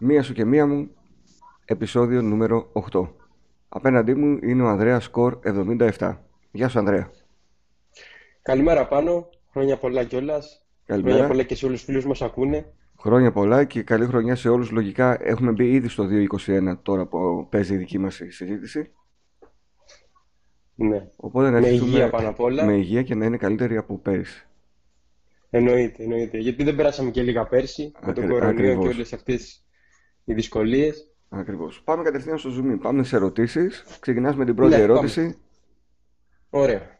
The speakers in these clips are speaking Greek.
Μία σου και μία μου, επεισόδιο νούμερο 8. Απέναντί μου είναι ο Ανδρέας Σκορ 77. Γεια σου Ανδρέα. Καλημέρα πάνω, χρόνια πολλά κιόλας. Καλημέρα. Χρόνια πολλά και σε όλους τους φίλους μας ακούνε. Χρόνια πολλά και καλή χρονιά σε όλους. Λογικά έχουμε μπει ήδη στο 2021 τώρα που παίζει η δική μας η συζήτηση. Ναι, Οπότε να με αρχίσουμε υγεία πάνω απ' όλα. με υγεία και να είναι καλύτερη από πέρυσι. Εννοείται, εννοείται. Γιατί δεν περάσαμε και λίγα πέρσι με τον Ακρι- κορονοϊό ακριβώς. και όλες αυτές οι δυσκολίες. Ακριβώς. Πάμε κατευθείαν στο zoom. in. Πάμε σε ερωτήσεις. Ξεκινάς με την πρώτη Ναι, ερώτηση. Ωραία.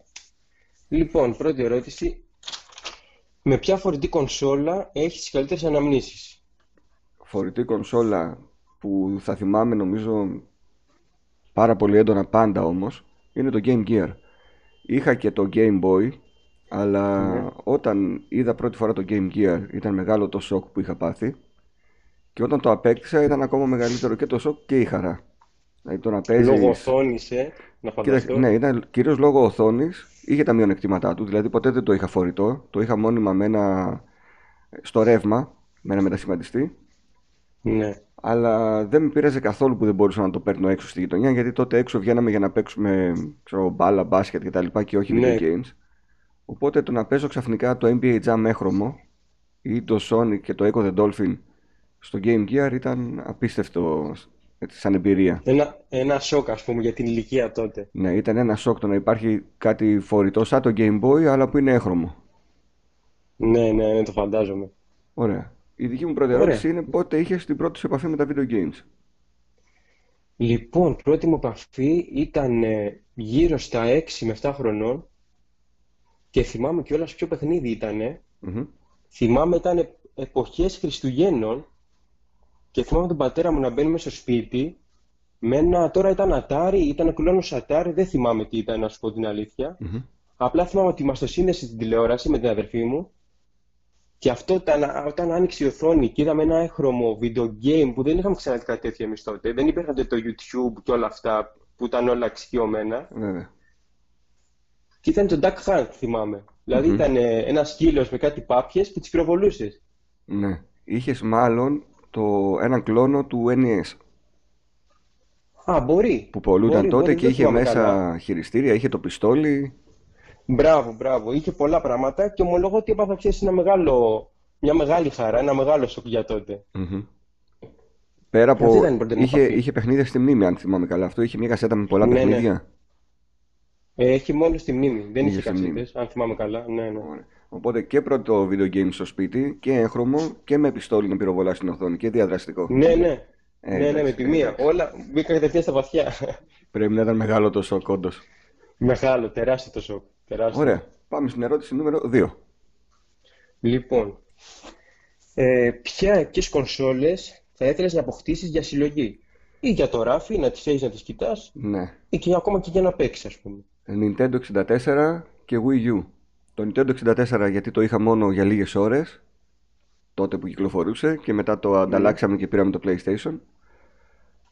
Λοιπόν, πρώτη ερώτηση. Με ποια φορητή κονσόλα έχεις τις καλύτερες αναμνήσεις; Φορητή κονσόλα που θα θυμάμαι νομίζω πάρα πολύ έντονα πάντα όμως είναι το Game Gear. Είχα και το Game Boy αλλά Ναι. όταν είδα πρώτη φορά το Game Gear ήταν μεγάλο το σοκ που είχα πάθει και όταν το απέκτησα ήταν ακόμα μεγαλύτερο και το σοκ και η χαρά. Δηλαδή το να παίζεις... Λόγω οθόνης, ε, να Κοίτα, φανταστώ. ναι, ήταν κυρίως λόγω οθόνης. Είχε τα μειονεκτήματά του. Δηλαδή ποτέ δεν το είχα φορητό. Το είχα μόνιμα με ένα... στο ρεύμα, με ένα μετασχηματιστή. Ναι. Αλλά δεν με πείραζε καθόλου που δεν μπορούσα να το παίρνω έξω στη γειτονιά. Γιατί τότε έξω βγαίναμε για να παίξουμε ξέρω, μπάλα, μπάσκετ κτλ. Και, και όχι Ναι. video games. Οπότε το να παίζω ξαφνικά το NBA Jam έχρωμο ή το Sonic και το Echo the Dolphin στο Game Gear ήταν απίστευτο έτσι, σαν εμπειρία. Ένα, ένα σοκ, ας πούμε, για την ηλικία τότε. Ναι, ήταν ένα σοκ το να υπάρχει κάτι φορητό σαν το Game Boy, αλλά που είναι έχρωμο. Ναι, ναι, ναι, το φαντάζομαι. Ωραία. Η δική μου πρώτη Ωραία. ερώτηση είναι πότε είχες την πρώτη σου επαφή με τα video games; Λοιπόν, πρώτη μου επαφή ήταν ε, γύρω στα 6 με 7 χρονών και θυμάμαι κιόλας ποιο παιχνίδι ήτανε. Μμμ. Θυμάμαι ήταν εποχές Χριστουγέννων και θυμάμαι τον πατέρα μου να μπαίνει μέσα στο σπίτι με ένα, τώρα ήταν Atari, ήταν κουλόνος Atari, δεν θυμάμαι τι ήταν να σου πω την αλήθεια. Μμμ. Απλά θυμάμαι ότι μας το σύνδεσε στην τηλεόραση με την αδερφή μου και αυτό όταν, όταν άνοιξε η οθόνη και είδαμε ένα έχρωμο video game που δεν είχαμε ξαναδεί κάτι τέτοιο εμείς τότε. Δεν υπήρχαν τότε το YouTube και όλα αυτά που ήταν όλα εξοικειωμένα. Βέβαια. Και ήταν το Duck Hunt, θυμάμαι. Δηλαδή Μμμ. ήταν ε, ένας σκύλος με κάτι πάπιες και τις πυροβολούσες. Ναι. Είχες μάλλον το, έναν κλόνο του NES Α, μπορεί. που πολλούταν Μπορεί, τότε μπορεί, και δεν είχε θυμάμαι μέσα καλά. χειριστήρια, είχε το πιστόλι. Μπράβο, μπράβο. Είχε πολλά πράγματα και ομολογώ ότι έπαθα ξέρεις, ένα μεγάλο, μια μεγάλη χαρά, ένα μεγάλο σοκ για τότε. Μμμ. Πέρα Αυτή από. ήταν η πρώτη μου Είχε, επαφή. είχε παιχνίδια στη μνήμη, αν θυμάμαι καλά. Αυτό είχε μια κασέτα με πολλά Ναι, ναι. παιχνίδια. Ε, έχει μόνο στη μνήμη. Δεν Είχε είχε στη μνήμη. κασέτες, αν θυμάμαι καλά. Ναι, ναι. Ωραία. Οπότε και πρώτο video game στο σπίτι και έγχρωμο και με πιστόλι να πυροβολάς στην οθόνη και διαδραστικό. Ναι, ναι. Ε, Ναι, ναι, με εντάξει, τη μία. εντάξει. Όλα μπήκα κατευθείαν στα βαθιά. Πρέπει να ήταν μεγάλο το σοκ, όντως. Μεγάλο, τεράστιο το σοκ. Τεράστιο. Ωραία. Πάμε στην ερώτηση νούμερο 2. Λοιπόν, ε, ποια, ποιες κονσόλες θα ήθελες να αποκτήσεις για συλλογή; Ή για το ράφι, να τις έχεις να τις κοιτάς Ναι. ή και ακόμα και για να παίξεις ας πούμε. Nintendo 64 και Wii U. Το Nintendo 64 γιατί το είχα μόνο για λίγες ώρες, τότε που κυκλοφορούσε και μετά το ανταλλάξαμε και πήραμε το PlayStation.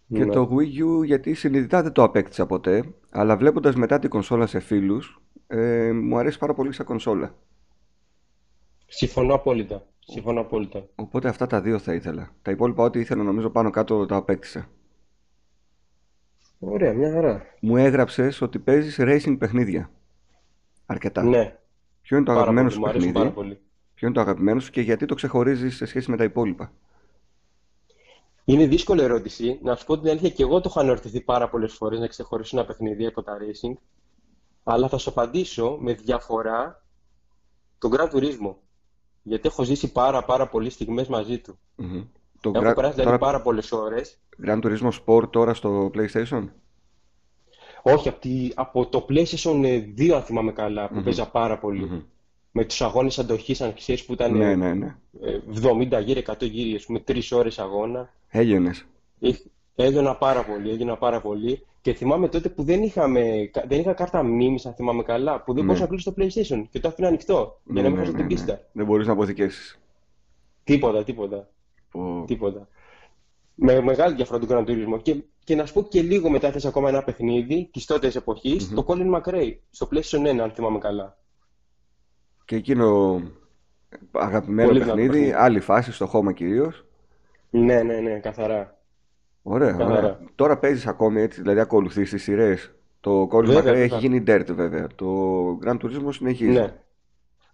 Και Ναι. το Wii U γιατί συνειδητά δεν το απέκτησα ποτέ, αλλά βλέποντας μετά την κονσόλα σε φίλους, ε, μου αρέσει πάρα πολύ σαν κονσόλα. Συμφωνώ απόλυτα. Συμφωνώ απόλυτα. Οπότε αυτά τα δύο θα ήθελα. Τα υπόλοιπα ό,τι ήθελα νομίζω πάνω κάτω τα απέκτησα. Ωραία, μια χαρά. Μου έγραψες ότι παίζεις racing παιχνίδια. Αρκετά. Ναι, Ποιο είναι το πάρα αγαπημένο πολύ. σου Μου αρέσουν παιχνίδι, πάρα πολύ. ποιο είναι το αγαπημένο σου και γιατί το ξεχωρίζεις σε σχέση με τα υπόλοιπα; Είναι δύσκολη ερώτηση. Να σου πω την αλήθεια, και εγώ το έχω αναρωτηθεί πάρα πολλές φορές να ξεχωρίσω ένα παιχνίδι από τα racing. Αλλά θα σου απαντήσω με διαφορά τον Gran Turismo. Γιατί έχω ζήσει πάρα πάρα πολλές στιγμές μαζί του. Μμμ. Το Έχω Gra- περάσει δηλαδή τώρα πάρα πολλές ώρες. Gran Turismo Sport τώρα στο PlayStation; Όχι, από, τη- από το PlayStation 2 αν θυμάμαι καλά, που Μμμ. παίζα πάρα πολύ. Μμμ. Με τους αγώνες αντοχής, αν ξέρεις, που ήταν Ναι, ε, ναι, ναι. ε, 70 γύρι, 100 γύρι, ας πούμε, 3 ώρες αγώνα. Έγιονες. Έχ- Έγινα πάρα πολύ, έγινα πάρα πολύ. Και θυμάμαι τότε που δεν είχαμε, κα- δεν είχα κάρτα μνήμης, αν θυμάμαι καλά, που δεν Ναι. μπορούσα να κλείσω το PlayStation και το άφηνα ανοιχτό για Ναι, να μην ναι, χάσω ναι, την ναι. πίστα. Δεν μπορείς να αποθηκεύσεις. Τίποτα, τίποτα, Πω. τίποτα. Με μεγάλη διαφορά του Gran Turismo. Και, και να σου πω και λίγο μετά θες ακόμα ένα παιχνίδι της τότε εποχής, Μμμ. το Colin McRae, στο PlayStation 1, αν θυμάμαι καλά. Και εκείνο αγαπημένο Πολύ δυνατό παιχνίδι, παιχνίδι. άλλη φάση, στο χώμα κυρίως. Ναι, ναι, ναι, καθαρά. Ωραία, ωραία. Καθαρά. Τώρα παίζεις ακόμη έτσι, δηλαδή ακολουθείς τις σειρές. Το Colin Βέβαια, McRae έχει βέβαια. γίνει dirt βέβαια. Το Gran Turismo συνεχίζει. Ναι.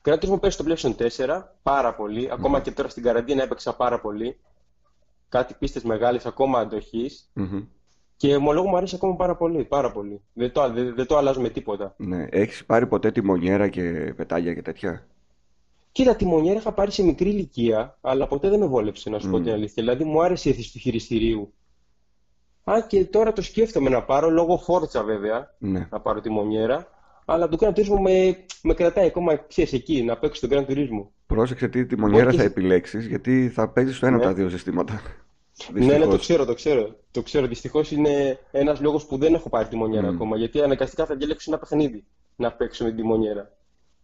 Gran Turismo παίζει στο PlayStation 4 πάρα πολύ. Ακόμα και τώρα στην καραντίνα έπαιξα πάρα πολύ. Κάτι πίστες μεγάλες ακόμα αντοχής. Μμμ. Και ομολόγω μου αρέσει ακόμα πάρα πολύ. Πάρα πολύ. Δεν το, δεν, δεν το αλλάζω με τίποτα. Ναι. Έχεις πάρει ποτέ τιμονιέρα και πετάγια και τέτοια; Κοίτα, τη μονιέρα είχα πάρει σε μικρή ηλικία, αλλά ποτέ δεν με βόλεψε, να σου πω Μμ. την αλήθεια. Δηλαδή μου άρεσε η αίσθηση του χειριστηρίου. Αν και τώρα το σκέφτομαι να πάρω, λόγω φόρτσα βέβαια, Ναι. να πάρω τη μονιέρα. Αλλά το Gran Turismo με, με κρατάει ακόμα, ξέρεις, εκεί, να παίξω τον Gran Turismo. Πρόσεξε τι τιμονιέρα Μπορεί θα και- επιλέξεις, γιατί θα παίζεις στο ένα από Ναι. τα δύο συστήματα. Ναι, ναι, το Δυστυχώς. ξέρω, το ξέρω. Το ξέρω. Δυστυχώς είναι ένας λόγος που δεν έχω πάρει τη μονιέρα Μμ. ακόμα. Γιατί αναγκαστικά θα διαλέξω ένα παιχνίδι να παίξω με τη μονιέρα.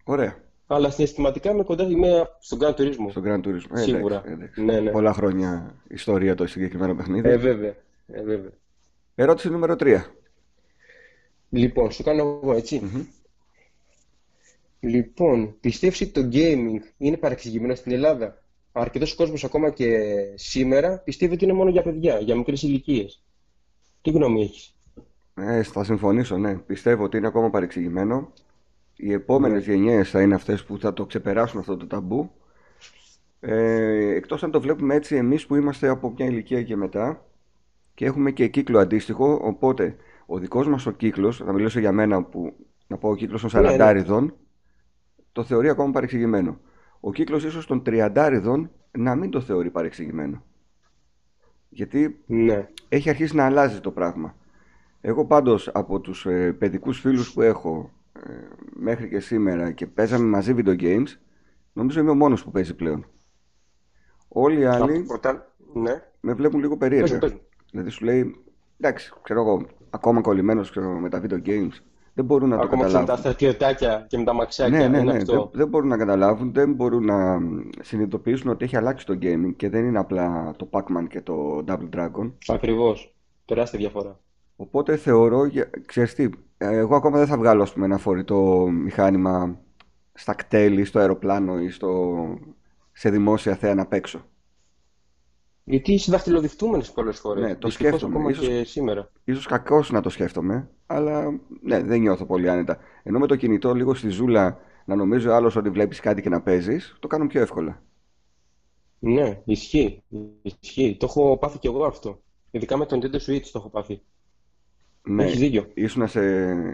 Ωραία. Αλλά συναισθηματικά είμαι κοντά είμαι στον Gran Turismo. Στο Gran Turismo. Ε, Σίγουρα. εντάξει, εντάξει. Ναι, ναι. Πολλά χρόνια ιστορία το συγκεκριμένο παιχνίδι. Ε, βέβαια. Ε, βέβαια. Ερώτηση νούμερο 3. Λοιπόν, σου κάνω εγώ, έτσι. Λοιπόν, πιστεύεις ότι το gaming είναι παρεξηγημένο στην Ελλάδα; Αρκετός κόσμος ακόμα και σήμερα πιστεύει ότι είναι μόνο για παιδιά, για μικρές ηλικίες. Τι γνώμη έχεις; Ε, θα συμφωνήσω, ναι. Πιστεύω ότι είναι ακόμα παρεξηγημένο. Οι επόμενες Ναι. γενιές θα είναι αυτές που θα το ξεπεράσουν αυτό το ταμπού. Ε, εκτός αν το βλέπουμε έτσι εμείς που είμαστε από μια ηλικία και μετά και έχουμε και κύκλο αντίστοιχο, οπότε ο δικός μας ο κύκλος, να μιλήσω για μένα που να πω ο κύκλος των Ναι, ναι. 40 το θεωρεί ακόμα παρεξηγημένο. Ο κύκλος ίσως των 30 να μην το θεωρεί παρεξηγημένο. Γιατί Ναι. έχει αρχίσει να αλλάζει το πράγμα. Εγώ πάντως από τους ε, παιδικούς φίλους που έχω ε, μέχρι και σήμερα και παίζαμε μαζί video games, νομίζω είμαι ο μόνος που παίζει πλέον. Όλοι οι άλλοι Από πρωτά... Ναι. με βλέπουν λίγο Πες μου, περίεργα. πες μου. Δηλαδή σου λέει, εντάξει, ξέρω εγώ, ακόμα κολλημένος ξέρω, με τα video games, δεν μπορούν να το Ακόμα και με τα καταλάβουν. στρατιωτάκια και με τα μαξάκια. Ναι, ναι, είναι ναι. αυτό. Δεν, δεν μπορούν να καταλάβουν, δεν μπορούν να μ, συνειδητοποιήσουν ότι έχει αλλάξει το gaming και δεν είναι απλά το Pac-Man και το Double Dragon. Ακριβώς. Τεράστια διαφορά. Οπότε θεωρώ, για- ξέρεις τι, ε, εγώ ακόμα δεν θα βγάλω ας πούμε, ένα φορητό μηχάνημα στα κτέλη, στο αεροπλάνο ή στο... σε δημόσια θέα να παίξω. Γιατί είσαι δαχτυλοδειχτούμενος πολλές φορές. Ναι, το Δυστυχώς σκέφτομαι. ακόμα Ίσως- και σήμερα. Ίσως κακώς να το σκέφτομαι, αλλά ναι, δεν νιώθω πολύ άνετα. Ενώ με το κινητό λίγο στη ζούλα να νομίζω άλλος ότι βλέπεις κάτι και να παίζεις, το κάνω πιο εύκολα. Ναι, ισχύει. Ισχύει. Το έχω πάθει κι εγώ αυτό. Ειδικά με τον Nintendo Switch το έχω πάθει. Ναι, Έχεις δίκιο. ήσουνα σε,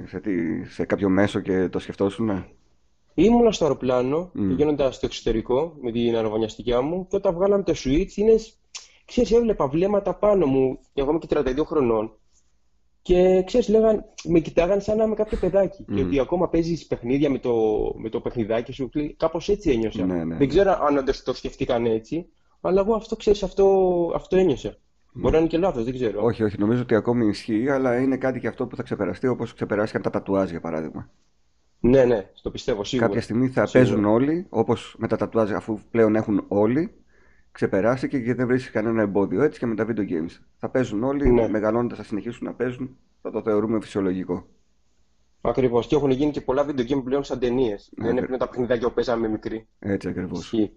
σε, τι, σε κάποιο μέσο και το σκεφτόσουν. Ήμουνα στο αεροπλάνο, Μμ. πηγαίνοντας στο εξωτερικό με την αερογωνιαστικιά μου και όταν βγάλαμε το Switch, είναι, ξέρεις, έβλεπα βλέμματα πάνω μου, εγώ είμαι και 32 χρονών και ξέρεις, λέγαν, με κοιτάγαν σαν να είμαι κάποιο παιδάκι Μμ. και ότι ακόμα παίζεις παιχνίδια με το, με το παιχνιδάκι σου, κάπως έτσι ένιωσα. Ναι, ναι, Δεν ξέρω αν όντως το σκεφτήκαν έτσι, αλλά εγώ αυτό, ξέρεις, αυτό, αυτό ένιωσα. Μπορεί να είναι και λάθος, δεν ξέρω. Όχι, όχι, νομίζω ότι ακόμη ισχύει, αλλά είναι κάτι και αυτό που θα ξεπεραστεί, όπως ξεπεράστηκαν τα τατουάζ για παράδειγμα. Ναι, ναι, το πιστεύω σίγουρα. Κάποια στιγμή θα Σίγουρα. παίζουν όλοι, όπως με τα τατουάζ, αφού πλέον έχουν όλοι, ξεπεράστηκε και δεν βρίσκεις κανένα εμπόδιο. Έτσι και με τα video games. Θα παίζουν όλοι, Ναι. μεγαλώνοντας θα συνεχίσουν να παίζουν, θα το θεωρούμε φυσιολογικό. Ακριβώς. Και έχουν γίνει και πολλά video game πλέον σαν ταινίες. Δεν είναι ακρι- πλέον τα παιχνιδάκια που παίζαμε μικροί. Έτσι ακριβώς. Ισχύει.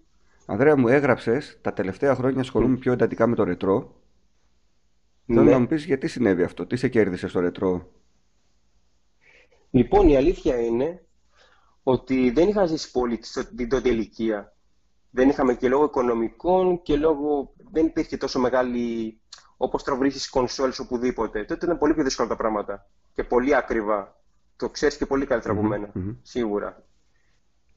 Ανδρέα μου, έγραψες, τα τελευταία χρόνια ασχολούμαι πιο εντατικά με το ρετρό. Θέλω Ναι. να μου πεις γιατί συνέβη αυτό, τι σε κέρδισε στο ρετρό; Λοιπόν, η αλήθεια είναι ότι δεν είχα ζήσει πολύ στο- την τότε ηλικία. Δεν είχαμε και λόγω οικονομικών και λόγω. Δεν υπήρχε τόσο μεγάλη. Όπως τώρα βρίσκεις κονσόλ οπουδήποτε. Τότε ήταν πολύ πιο δύσκολα τα πράγματα. Και πολύ ακριβά. Το ξέρεις και πολύ καλύτερα από Μμμ, μένα. μμμ. Σίγουρα.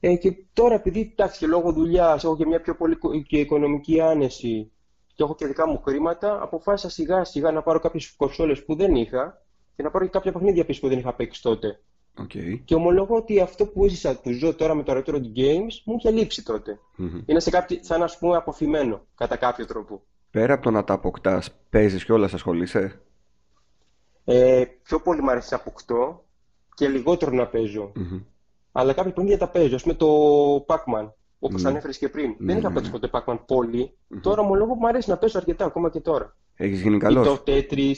Ε, και τώρα, επειδή εντάξει, και λόγω δουλειάς έχω και μια πιο πολύ κο- και οικονομική άνεση και έχω και δικά μου χρήματα, αποφάσισα σιγά σιγά να πάρω κάποιες κονσόλες που δεν είχα και να πάρω και κάποια παιχνίδια πίσω που δεν είχα παίξει τότε. Οκ. Και ομολογώ ότι αυτό που έζησα, που ζω τώρα με το retro games, μου είχε λείψει τότε. Μμμ. Είναι σε κάποιο, σαν να πούμε απωθημένο, κατά κάποιο τρόπο. Πέρα από το να τα αποκτάς, παίζεις κιόλας, ασχολείσαι; Ε, πιο πολύ μου αρέσει να αποκτώ και λιγότερο να παίζω. Μμμ. Αλλά κάποια παιχνίδια τα παίζω. Α πούμε το Pac-Man, όπως Ναι. ανέφερες και πριν. Ναι, Δεν είχα ναι, παίξει ναι. ποτέ Pac-Man πολύ. Μμμ. Τώρα ομολογώ που μου αρέσει να παίζω αρκετά ακόμα και τώρα. Έχεις γίνει Ή καλός. το Tetris.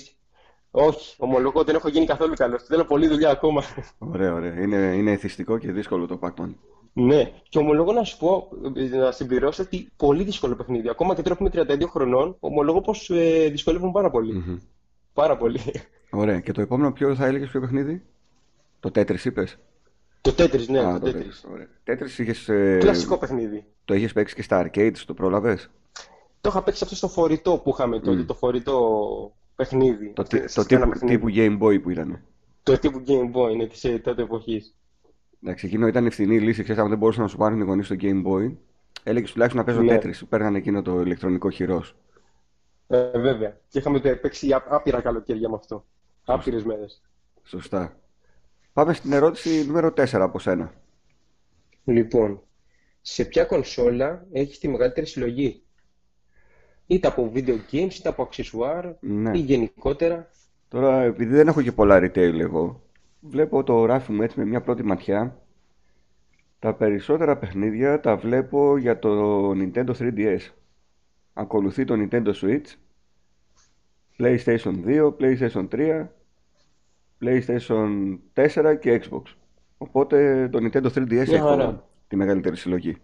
Όχι, ομολογώ δεν έχω γίνει καθόλου καλός. Θέλω πολλή δουλειά ακόμα. Ωραία, ωραία. Είναι, είναι εθιστικό και δύσκολο το Pac-Man. Ναι, και ομολογώ να σου πω, ε, να συμπληρώσω ότι πολύ δύσκολο παιχνίδι. Ακόμα και τώρα που είμαι 32 χρονών, ομολογώ πως ε, δυσκολεύομαι πάρα πολύ. Μμμ. Πάρα πολύ. Ωραία. Και το επόμενο ποιο θα έλεγες ποιο παιχνίδι; Το Tetris είπες; Το Tetris, ναι, Α, το το Tetris. Tetris. Ωραία. Tetris είχες, ε, Κλασικό παιχνίδι. το είχες παίξει και στα arcades, το πρόλαβες; Το είχα παίξει αυτό στο φορητό που είχαμε τότε, Μμ. το φορητό παιχνίδι. Το, σε- τι- σε το ένα τύπου, παιχνίδι. τύπου Game Boy που ήταν. Το τύπου Game Boy είναι της ε, τότε εποχής. Εντάξει, εκείνο ήταν η φθηνή λύση. Ξέρεις, αν δεν μπορούσαν να σου πάρουν οι γονείς το Game Boy, έλεγες τουλάχιστον να παίζω Ναι. Tetris. Σου παίρνανε εκείνο το ηλεκτρονικό χειρός. Ε, βέβαια. Και είχαμε το παίξει ά- άπειρα καλοκαίρια με αυτό. Άπειρες μέρες. Σωστά. Πάμε στην ερώτηση νούμερο 4 από σένα. Λοιπόν, σε ποια κονσόλα έχεις τη μεγαλύτερη συλλογή; Είτε από video games, είτε από αξεσουάρ, Ναι. ή γενικότερα. Τώρα, επειδή δεν έχω και πολλά retail εγώ, βλέπω το ράφι μου έτσι με μια πρώτη ματιά. Τα περισσότερα παιχνίδια τα βλέπω για το Nintendo 3DS. Ακολουθεί το Nintendo Switch, PlayStation 2, PlayStation 3, PlayStation 4 και Xbox. Οπότε το Nintendo 3DS Μια έχω χαρά. τη μεγαλύτερη συλλογή.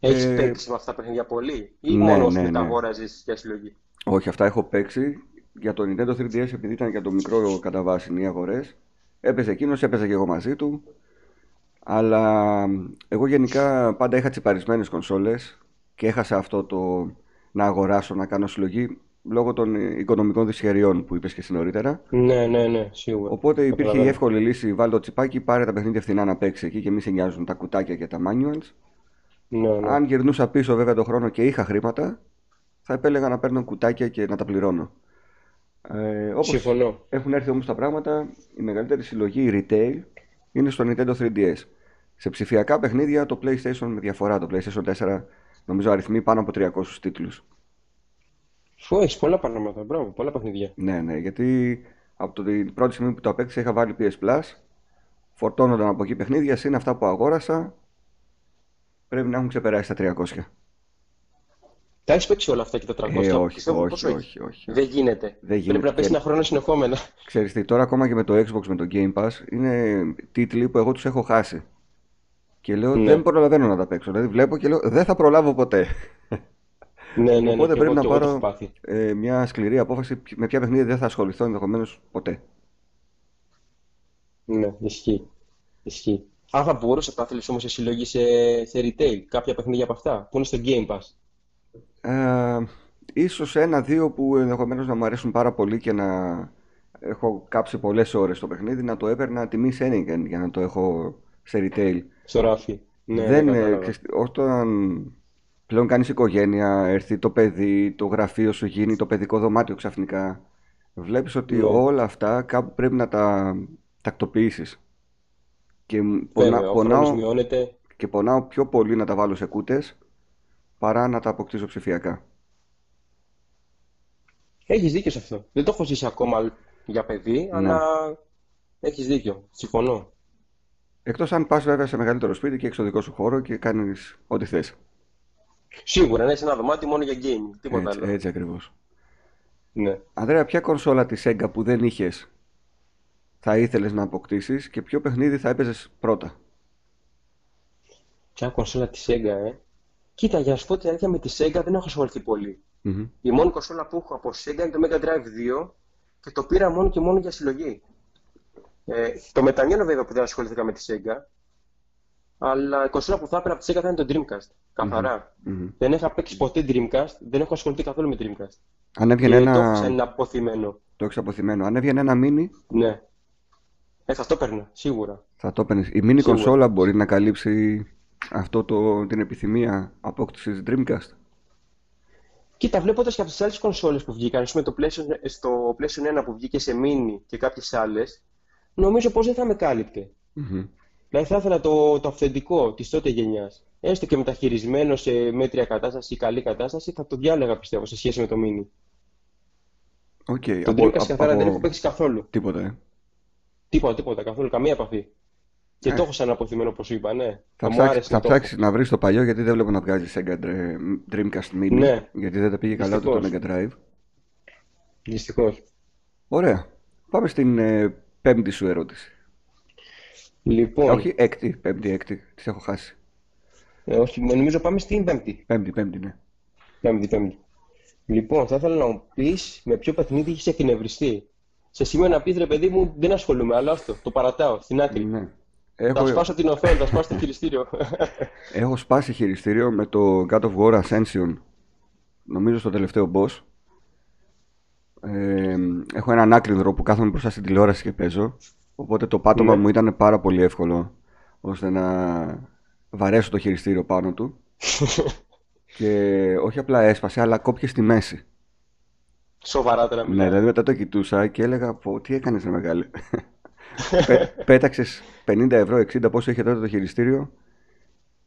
Έχεις Ε, παίξει με αυτά τα παιχνίδια πολύ, ή ναι, μόνο ναι, όσο τα ναι. αγόραζες για συλλογή; Όχι, αυτά έχω παίξει. Για το Nintendo 3DS, επειδή ήταν για το μικρό κατά βάση οι αγορές, έπαιζε εκείνος, έπαιζα και εγώ μαζί του. Αλλά εγώ γενικά πάντα είχα τσιπαρισμένες κονσόλες και έχασα αυτό το να αγοράσω, να κάνω συλλογή λόγω των οικονομικών δυσχεριών που είπες και εσύ νωρίτερα. Ναι, ναι, ναι, σίγουρα. Οπότε Το υπήρχε η καταλαβαίνω. εύκολη λύση, βάλ το τσιπάκι, πάρε τα παιχνίδια φθηνά να παίξει εκεί και μη σε νοιάζουν τα κουτάκια και τα manuals. Ναι, ναι. Αν γυρνούσα πίσω βέβαια τον χρόνο και είχα χρήματα, θα επέλεγα να παίρνω κουτάκια και να τα πληρώνω. Ε, όπως Συμφωνώ. έχουν έρθει όμως τα πράγματα, η μεγαλύτερη συλλογή retail είναι στο Nintendo 3DS. Σε ψηφιακά παιχνίδια το PlayStation με διαφορά. Το PlayStation 4 νομίζω αριθμεί πάνω από 300 τίτλους. Φω, έχεις πολλά πράγματα, μπράβο, πολλά παιχνίδια. Ναι, ναι, γιατί από το- την πρώτη στιγμή που το απέκτησα είχα βάλει PS Plus, φορτώνονταν από εκεί παιχνίδια, συν αυτά που αγόρασα, πρέπει να έχουν ξεπεράσει τα 300. Τα έχεις παίξει όλα αυτά και τα 300, Ε, όχι, πιστεύω όχι, πως όχι. όχι, όχι. Δεν γίνεται. Δεν Πρέπει γίνεται. να παίξει Και ένα χρόνο συνεχόμενα. ξέρεις τι, τώρα ακόμα και με το Xbox, με το Game Pass, είναι τίτλοι που εγώ τους έχω χάσει. Και λέω Ναι. δεν προλαβαίνω να τα παίξω. Δηλαδή βλέπω και λέω δεν θα προλάβω ποτέ. Ναι, ναι, ναι, Οπότε και πρέπει εγώ, να και εγώ το έχω πάρω πάθει. ε, μια σκληρή απόφαση με ποια παιχνίδια δεν θα ασχοληθώ ενδεχομένως ποτέ. Ναι, ισχύει. Ισχύει. Αν θα μπορούσε να θέλεις όμως σε συλλογή σε, σε retail, κάποια παιχνίδια από αυτά, που είναι στο Game Pass. Ε, ίσως ένα-δύο που ενδεχομένως να μου αρέσουν πάρα πολύ και να έχω κάψει πολλές ώρες στο παιχνίδι να το έπαιρνα τιμή Σένιγκεν για να το έχω σε retail. Στο ράφι. Ναι, ναι, Δεν, ε, κατάλαβα. ξέρεις, όταν πλέον κάνεις οικογένεια, έρθει το παιδί, το γραφείο σου γίνει το παιδικό δωμάτιο ξαφνικά, βλέπεις ότι Ναι, όλα αυτά κάπου πρέπει να τα τακτοποιήσεις. Και μ- πονά, βέβαια, ο χρόνος πονάω, μειώνεται. και πονάω πιο πολύ να τα βάλω σε κούτες παρά να τα αποκτήσω ψηφιακά. Έχεις δίκιο σε αυτό. Δεν το έχω ζήσει ακόμα για παιδί, Ναι. αλλά έχεις δίκιο. Συμφωνώ. Εκτός αν πας βέβαια σε μεγαλύτερο σπίτι και έχεις το δικό σου χώρο και κάνεις ό,τι θες. Σίγουρα, να έχεις ένα δωμάτιο μόνο για gaming, τίποτα Έτσι, άλλο. έτσι ακριβώς. Ναι. Ανδρέα, ποια κονσόλα της Sega που δεν είχες θα ήθελες να αποκτήσεις και ποιο παιχνίδι θα έπαιζες πρώτα; Ποια κονσόλα τη Sega, ε. Κοίτα, για να σου πω την αλήθεια, με τη Sega δεν έχω ασχοληθεί πολύ. Μμμ. Η μόνη κονσόλα που έχω από Sega είναι το Mega Drive 2 και το πήρα μόνο και μόνο για συλλογή. Ε, το μετανιώνω βέβαια που δεν ασχολήθηκα με τη Sega, αλλά η κονσόλα που θα έπαιρνα από τη Sega θα είναι το Dreamcast. Καθαρά. Μμμ. Δεν είχα παίξει ποτέ Dreamcast, δεν έχω ασχοληθεί καθόλου με Dreamcast. Αν έβγαινε Και το έχω ένα... σαν αποθυμένο. Το έχεις αποθυμένο. Αν έβγαινε ένα mini, Ναι. Ε, θα το έπαιρνα, σίγουρα. θα το έπαιρνες. Η mini Σίγουρα. κονσόλα μπορεί να καλύψει αυτό το, την επιθυμία απόκτησης Dreamcast; Κοίτα, βλέποντας και από τις άλλες κονσόλες που βγήκαν, ας πούμε το PlayStation, στο PlayStation 1 που βγήκε σε mini και κάποιες άλλες, νομίζω πως δεν θα με κάλυπτε. Μμμ. Δηλαδή θα ήθελα το, το αυθεντικό της τότε γενιάς. Έστω και μεταχειρισμένο σε μέτρια κατάσταση ή καλή κατάσταση, θα το διάλεγα πιστεύω σε σχέση με το mini. Οκ. Το Από, Dreamcast από, καθαρά δεν έχω από... παίξει καθόλου. Τίποτα, ε. Τίποτα, τίποτα, καθόλου, καμία επαφή. Και Ε, το έχω σαν απωθημένο όπως είπα, ναι. θα Θα μου ψάξεις, άρεσε θα να το έχω. ψάξεις να βρεις το παλιό γιατί δεν βλέπω να βγάζει Sega Dre- Dreamcast Mini Ναι, γιατί δεν τα πήγε καλά ούτε το δυστυχώς. Mega Drive. Δυστυχώς. Ωραία. Πάμε στην ε, πέμπτη σου ερώτηση. Λοιπόν, Όχι, έκτη, πέμπτη, έκτη. Τις έχω χάσει. ε, όχι, νομίζω πάμε στην Πέμπτη. Πέμπτη, πέμπτη, ναι. Πέμπτη, Πέμπτη. Λοιπόν, θα ήθελα να μου πεις με ποιο παιχνίδι έχει εκνευριστεί. Σε σημείο να πεις ρε παιδί μου, δεν ασχολούμαι, αλλά αυτό, το παρατάω στην άκρη. ναι. Θα Έχω, σπάσω την οθόνη, θα σπάσω το χειριστήριο. έχω σπάσει χειριστήριο με το God of War Ascension. Νομίζω στο τελευταίο boss. Ε, έχω έναν άκρυνδρο που κάθομαι μπροστά στην τηλεόραση και παίζω. Οπότε το πάτωμα Ναι. μου ήταν πάρα πολύ εύκολο ώστε να βαρέσω το χειριστήριο πάνω του. και όχι απλά έσπασε, αλλά κόπηκε στη μέση. Σοβαρά τώρα Ναι, μιλάω. δηλαδή μετά το κοιτούσα και έλεγα πω, τι έκανες ρε μεγάλε. Πέ, πέταξες 50 ευρώ, 60 πόσο είχε τότε το χειριστήριο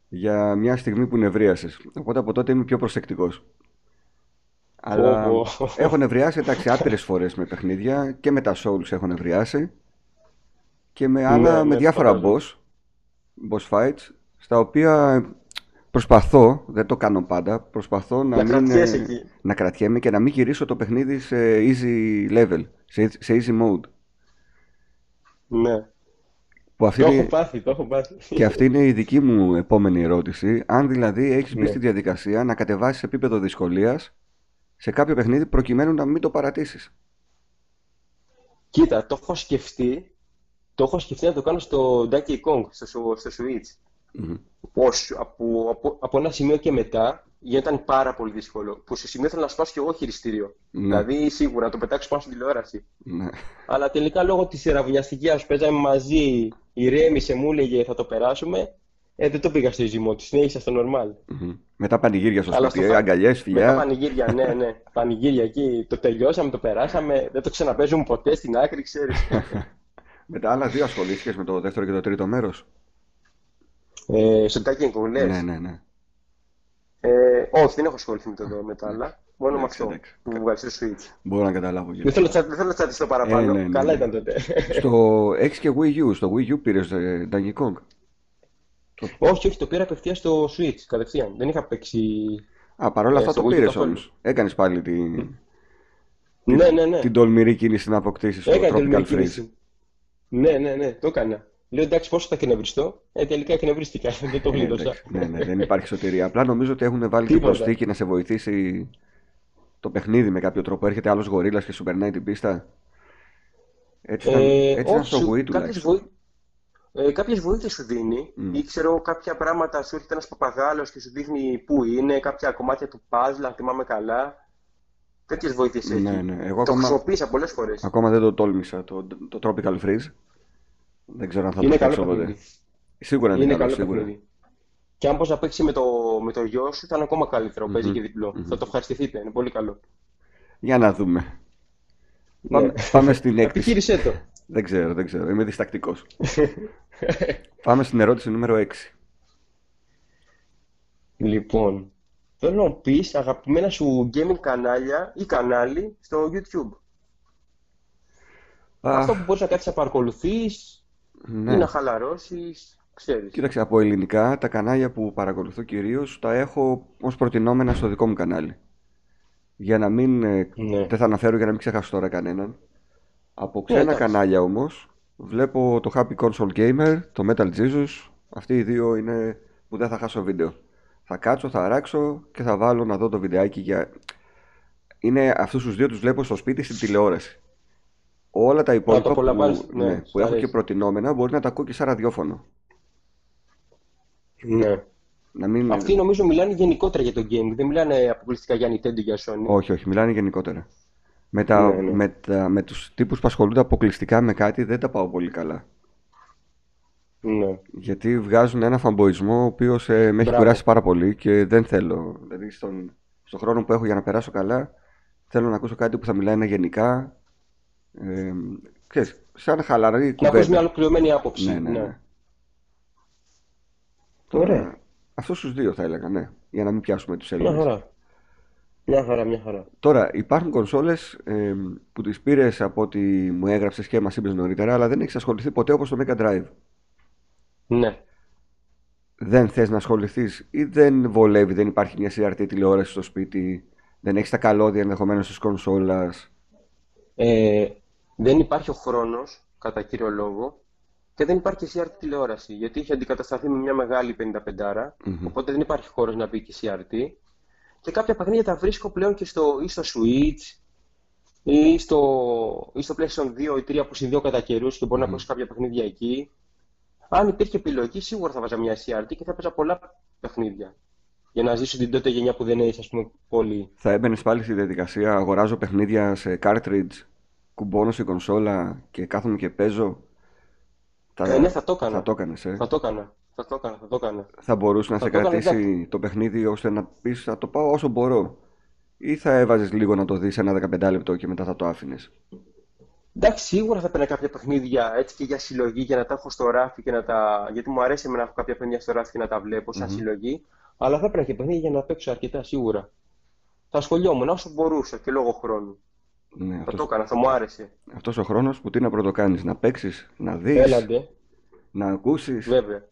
για μια στιγμή που νευρίασες. Οπότε από τότε είμαι πιο προσεκτικός. Αλλά Πω, πω. έχω νευριάσει εντάξει άπειρες φορές με παιχνίδια και με τα Souls έχω νευριάσει και με άλλα, Ναι, με ναι, διάφορα φαντάζομαι. boss, boss fights, στα οποία προσπαθώ, δεν το κάνω πάντα, προσπαθώ να, Να μην, κρατιέσαι ε, εκεί. να κρατιέμαι και να μην γυρίσω το παιχνίδι σε easy level, σε, σε easy mode. Ναι. Που αυτή Το είναι, έχω πάθει, το έχω πάθει. και αυτή είναι η δική μου επόμενη ερώτηση. Αν δηλαδή έχεις μπει Ναι. στη διαδικασία να κατεβάσεις επίπεδο δυσκολίας σε κάποιο παιχνίδι προκειμένου να μην το παρατήσεις. Κοίτα, το έχω σκεφτεί. Το έχω σκεφτεί να το κάνω στο Donkey Kong, στο, στο Switch. Μμμ. Πώς, από, από, από ένα σημείο και μετά ήταν πάρα πολύ δύσκολο. Που σε σημείο θέλω να σπάσω και εγώ χειριστήριο. Ναι. Δηλαδή σίγουρα να το πετάξω πάνω στην τηλεόραση. Ναι. Αλλά τελικά λόγω της ραβωνιαστική που παίζαμε μαζί, ηρέμησε, μου έλεγε θα το περάσουμε. Ε, δεν το πήγα στο easy mode, συνέχισα στο normal. Μμμ. Μετά πανηγύρια στο Αλλά σπίτι, στο ε, φα- αγκαλιές, Μετά φιλιά. πανηγύρια, ναι, ναι. Πανηγύρια εκεί. Το τελειώσαμε, το περάσαμε. Δεν το ξαναπέζουμε ποτέ στην άκρη, ξέρεις. Με τα άλλα δύο ασχολήθηκες με το δεύτερο και το τρίτο μέρος; Ε, στο Donkey Kong λες; Ναι, ναι, ναι. Ε, όχι, δεν έχω ασχοληθεί με, το, με τα άλλα. Μόνο με Εντάξει, αυτό εντάξει. που βγάλεις στο Switch. Μπορώ να καταλάβω γιατί. Δεν θέλω, να τσα- δεν θέλω να τσατιστώ παραπάνω. Ε, ναι, ναι, Καλά ναι. ήταν τότε. Στο έχεις και Wii U. Στο Wii U πήρες ε, Donkey Kong; όχι, όχι, το πήρα απευθείας στο Switch κατευθείαν. Δεν είχα παίξει. Α, παρόλα Ε, αυτά στο το Wii U πήρες καθόλου. όμως. Έκανες πάλι την, Ναι, ναι, ναι. την τολμηρή κίνηση να αποκτήσεις το Έκανε Tropical τολμηρή Freeze. κίνηση. Ναι, ναι, ναι, το έκανα. Λέω εντάξει, πόσο θα εκνευριστώ; Ε, τελικά εκνευρίστηκα. Δεν το Ε, γλίτωσα. εντάξει. ναι, ναι, δεν υπάρχει σωτηρία. Απλά νομίζω ότι έχουν βάλει την Τίποτα. προσθήκη να σε βοηθήσει το παιχνίδι με κάποιο τρόπο. Έρχεται άλλος γορίλας και σου περνάει την πίστα. Έτσι ήταν, Ε, έτσι ήταν όχι, στο σου- Wii κάποιες, τουλάχιστον. βοή... ε, κάποιες βοήθειες σου δίνει Μμ. ή ξέρω κάποια πράγματα σου έρχεται ένας παπαγάλος και σου δείχνει πού είναι, κάποια κομμάτια του puzzle, αν θυμάμαι καλά. Τέτοιες βοήθειες έχει. Ναι, ναι. Εγώ Το ακόμα, χρησιμοποίησα πολλές φορές. ακόμα δεν το τόλμησα το, το Tropical Freeze. Δεν ξέρω αν θα το Είναι παίξω καλό ποτέ. παιχνίδι. Σίγουρα είναι, Είναι καλό, καλό σίγουρα. παιχνίδι. Και αν πώς να παίξει με το, με το γιο σου, θα είναι ακόμα καλύτερο. Παίζει Μμμ, και διπλό. μμμ. Θα το ευχαριστηθείτε, είναι πολύ καλό. Για να δούμε. Ναι. Πάμε, πάμε στην έκτη. Επιχείρησέ το. Δεν ξέρω, δεν ξέρω. Είμαι διστακτικός. Πάμε στην ερώτηση νούμερο 6. Λοιπόν, θέλω να μου πεις αγαπημένα σου gaming κανάλια ή κανάλι στο YouTube. Αυτό που μπορείς να κάτσεις να παρακολουθείς ναι. ή να χαλαρώσεις, ξέρεις. Κοίταξε, από ελληνικά τα κανάλια που παρακολουθώ κυρίως τα έχω ως προτινόμενα στο δικό μου κανάλι. Για να μην, ε, Ναι. δεν θα αναφέρω για να μην ξεχάσω τώρα κανέναν. Από ξένα εντάξει. κανάλια όμως βλέπω το Happy Console Gamer, το Metal Jesus. Αυτοί οι δύο είναι που δεν θα χάσω βίντεο. Θα κάτσω, θα αράξω και θα βάλω να δω το βιντεάκι για... Είναι αυτούς τους δύο τους βλέπω στο σπίτι στην τηλεόραση. Όλα τα υπόλοιπα που, απολαμβάνεις, ναι, ναι, σου που έχω και αρέσει. προτινόμενα μπορεί να τα ακούω και σαν ραδιόφωνο. Ναι. Να μην... Αυτοί νομίζω μιλάνε γενικότερα για το gaming, δεν μιλάνε αποκλειστικά για Nintendo ή για Sony. Όχι, όχι, μιλάνε γενικότερα. Με, τα, Ναι, ναι. με, τα, με τους τύπους που ασχολούνται αποκλειστικά με κάτι δεν τα πάω πολύ καλά. Ναι. Γιατί βγάζουν ένα φαμποϊσμό ο οποίος ε, με έχει Μπράβο. κουράσει πάρα πολύ και δεν θέλω. Δηλαδή στον, στον χρόνο που έχω για να περάσω καλά θέλω να ακούσω κάτι που θα μιλάει γενικά. Ε, ξέρεις, σαν χαλαρή Να ακούσεις κουβέντα. μια ολοκληρωμένη άποψη. Ναι, ναι, ναι. Ωραία. Αυτούς τους δύο θα έλεγα, ναι. Για να μην πιάσουμε τους Μια Έλληνες. χαρά. Μια χαρά, μια χαρά. Τώρα, υπάρχουν κονσόλες ε, που τις πήρες από ό,τι μου έγραψες και μας είπες νωρίτερα, αλλά δεν έχεις ασχοληθεί ποτέ όπως το Mega Drive. Ναι. Δεν θες να ασχοληθείς ή δεν βολεύει, δεν υπάρχει μια CRT τηλεόραση στο σπίτι, δεν έχεις τα καλώδια ενδεχομένως της κονσόλας; Ε, δεν υπάρχει ο χρόνος, κατά κύριο λόγο. και δεν υπάρχει και CRT τηλεόραση, γιατί είχε αντικατασταθεί με μια μεγάλη 55 οπότε δεν υπάρχει χώρος να μπει και CRT. Και κάποια παιχνίδια τα βρίσκω πλέον και στο, ή στο Switch ή στο, ή στο PlayStation 2 ή 3 που συνδύω κατά καιρούς και μπορώ να παίξω κάποια παιχνίδια εκεί. Αν υπήρχε επιλογή, σίγουρα θα βάζα μια CRT και θα έπαιζα πολλά παιχνίδια. Για να ζήσω την τότε γενιά που δεν έχει, ας πούμε, πολύ. Θα έμπαινες πάλι στη διαδικασία, αγοράζω παιχνίδια σε cartridge, κουμπώνω σε κονσόλα και κάθομαι και παίζω. Θα... Ε, ναι, θα το έκανα. Θα το έκανες, ε. Θα το έκανα. Θα το έκανα, θα το έκανα. Θα μπορούσε να θα σε το κρατήσει το παιχνίδι ώστε να πεις θα το πάω όσο μπορώ. Ή θα έβαζες λίγο να το δεις ένα 15 λεπτό και μετά θα το άφηνες. Εντάξει, σίγουρα θα παίρνω κάποια παιχνίδια έτσι και για συλλογή για να τα έχω στο ράφι και να τα. Γιατί μου αρέσει να έχω κάποια παιχνίδια στο ράφι και να τα βλέπω σαν mm-hmm. συλλογή. Αλλά θα έπαιρνα και παιχνίδια για να παίξω αρκετά σίγουρα. Θα ασχολιόμουν όσο μπορούσα και λόγω χρόνου. Ναι, θα αυτός... το έκανα, θα μου άρεσε. Αυτός ο χρόνος που τι να πρωτοκάνεις, να παίξεις, να δεις. Να ακούσεις. Βέβαια.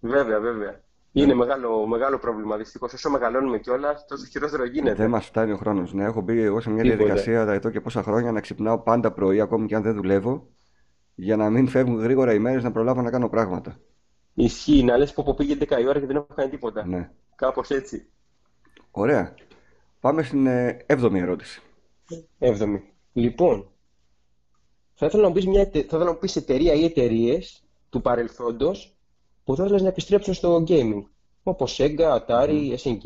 Βέβαια, βέβαια. Είναι μεγάλο, μεγάλο πρόβλημα δυστυχώς. Όσο μεγαλώνουμε κιόλας, τόσο χειρότερο γίνεται. Δεν μας φτάνει ο χρόνος. Ναι, έχω μπει εγώ σε μια Τίποτε. διαδικασία εδώ και πόσα χρόνια να ξυπνάω πάντα πρωί, ακόμη και αν δεν δουλεύω, για να μην φεύγουν γρήγορα οι μέρες να προλάβω να κάνω πράγματα. Ισχύει, να λες που πήγε 10 η ώρα και δεν έχω κάνει τίποτα. Ναι. Κάπως έτσι. Ωραία. Πάμε στην 7η ε, ερώτηση. 7η. Λοιπόν, θα ήθελα να μου πεις μια, εταιρεία ή εταιρείες του παρελθόντος που θα ήθελες να επιστρέψουν στο gaming. Όπως Sega, Atari, SNK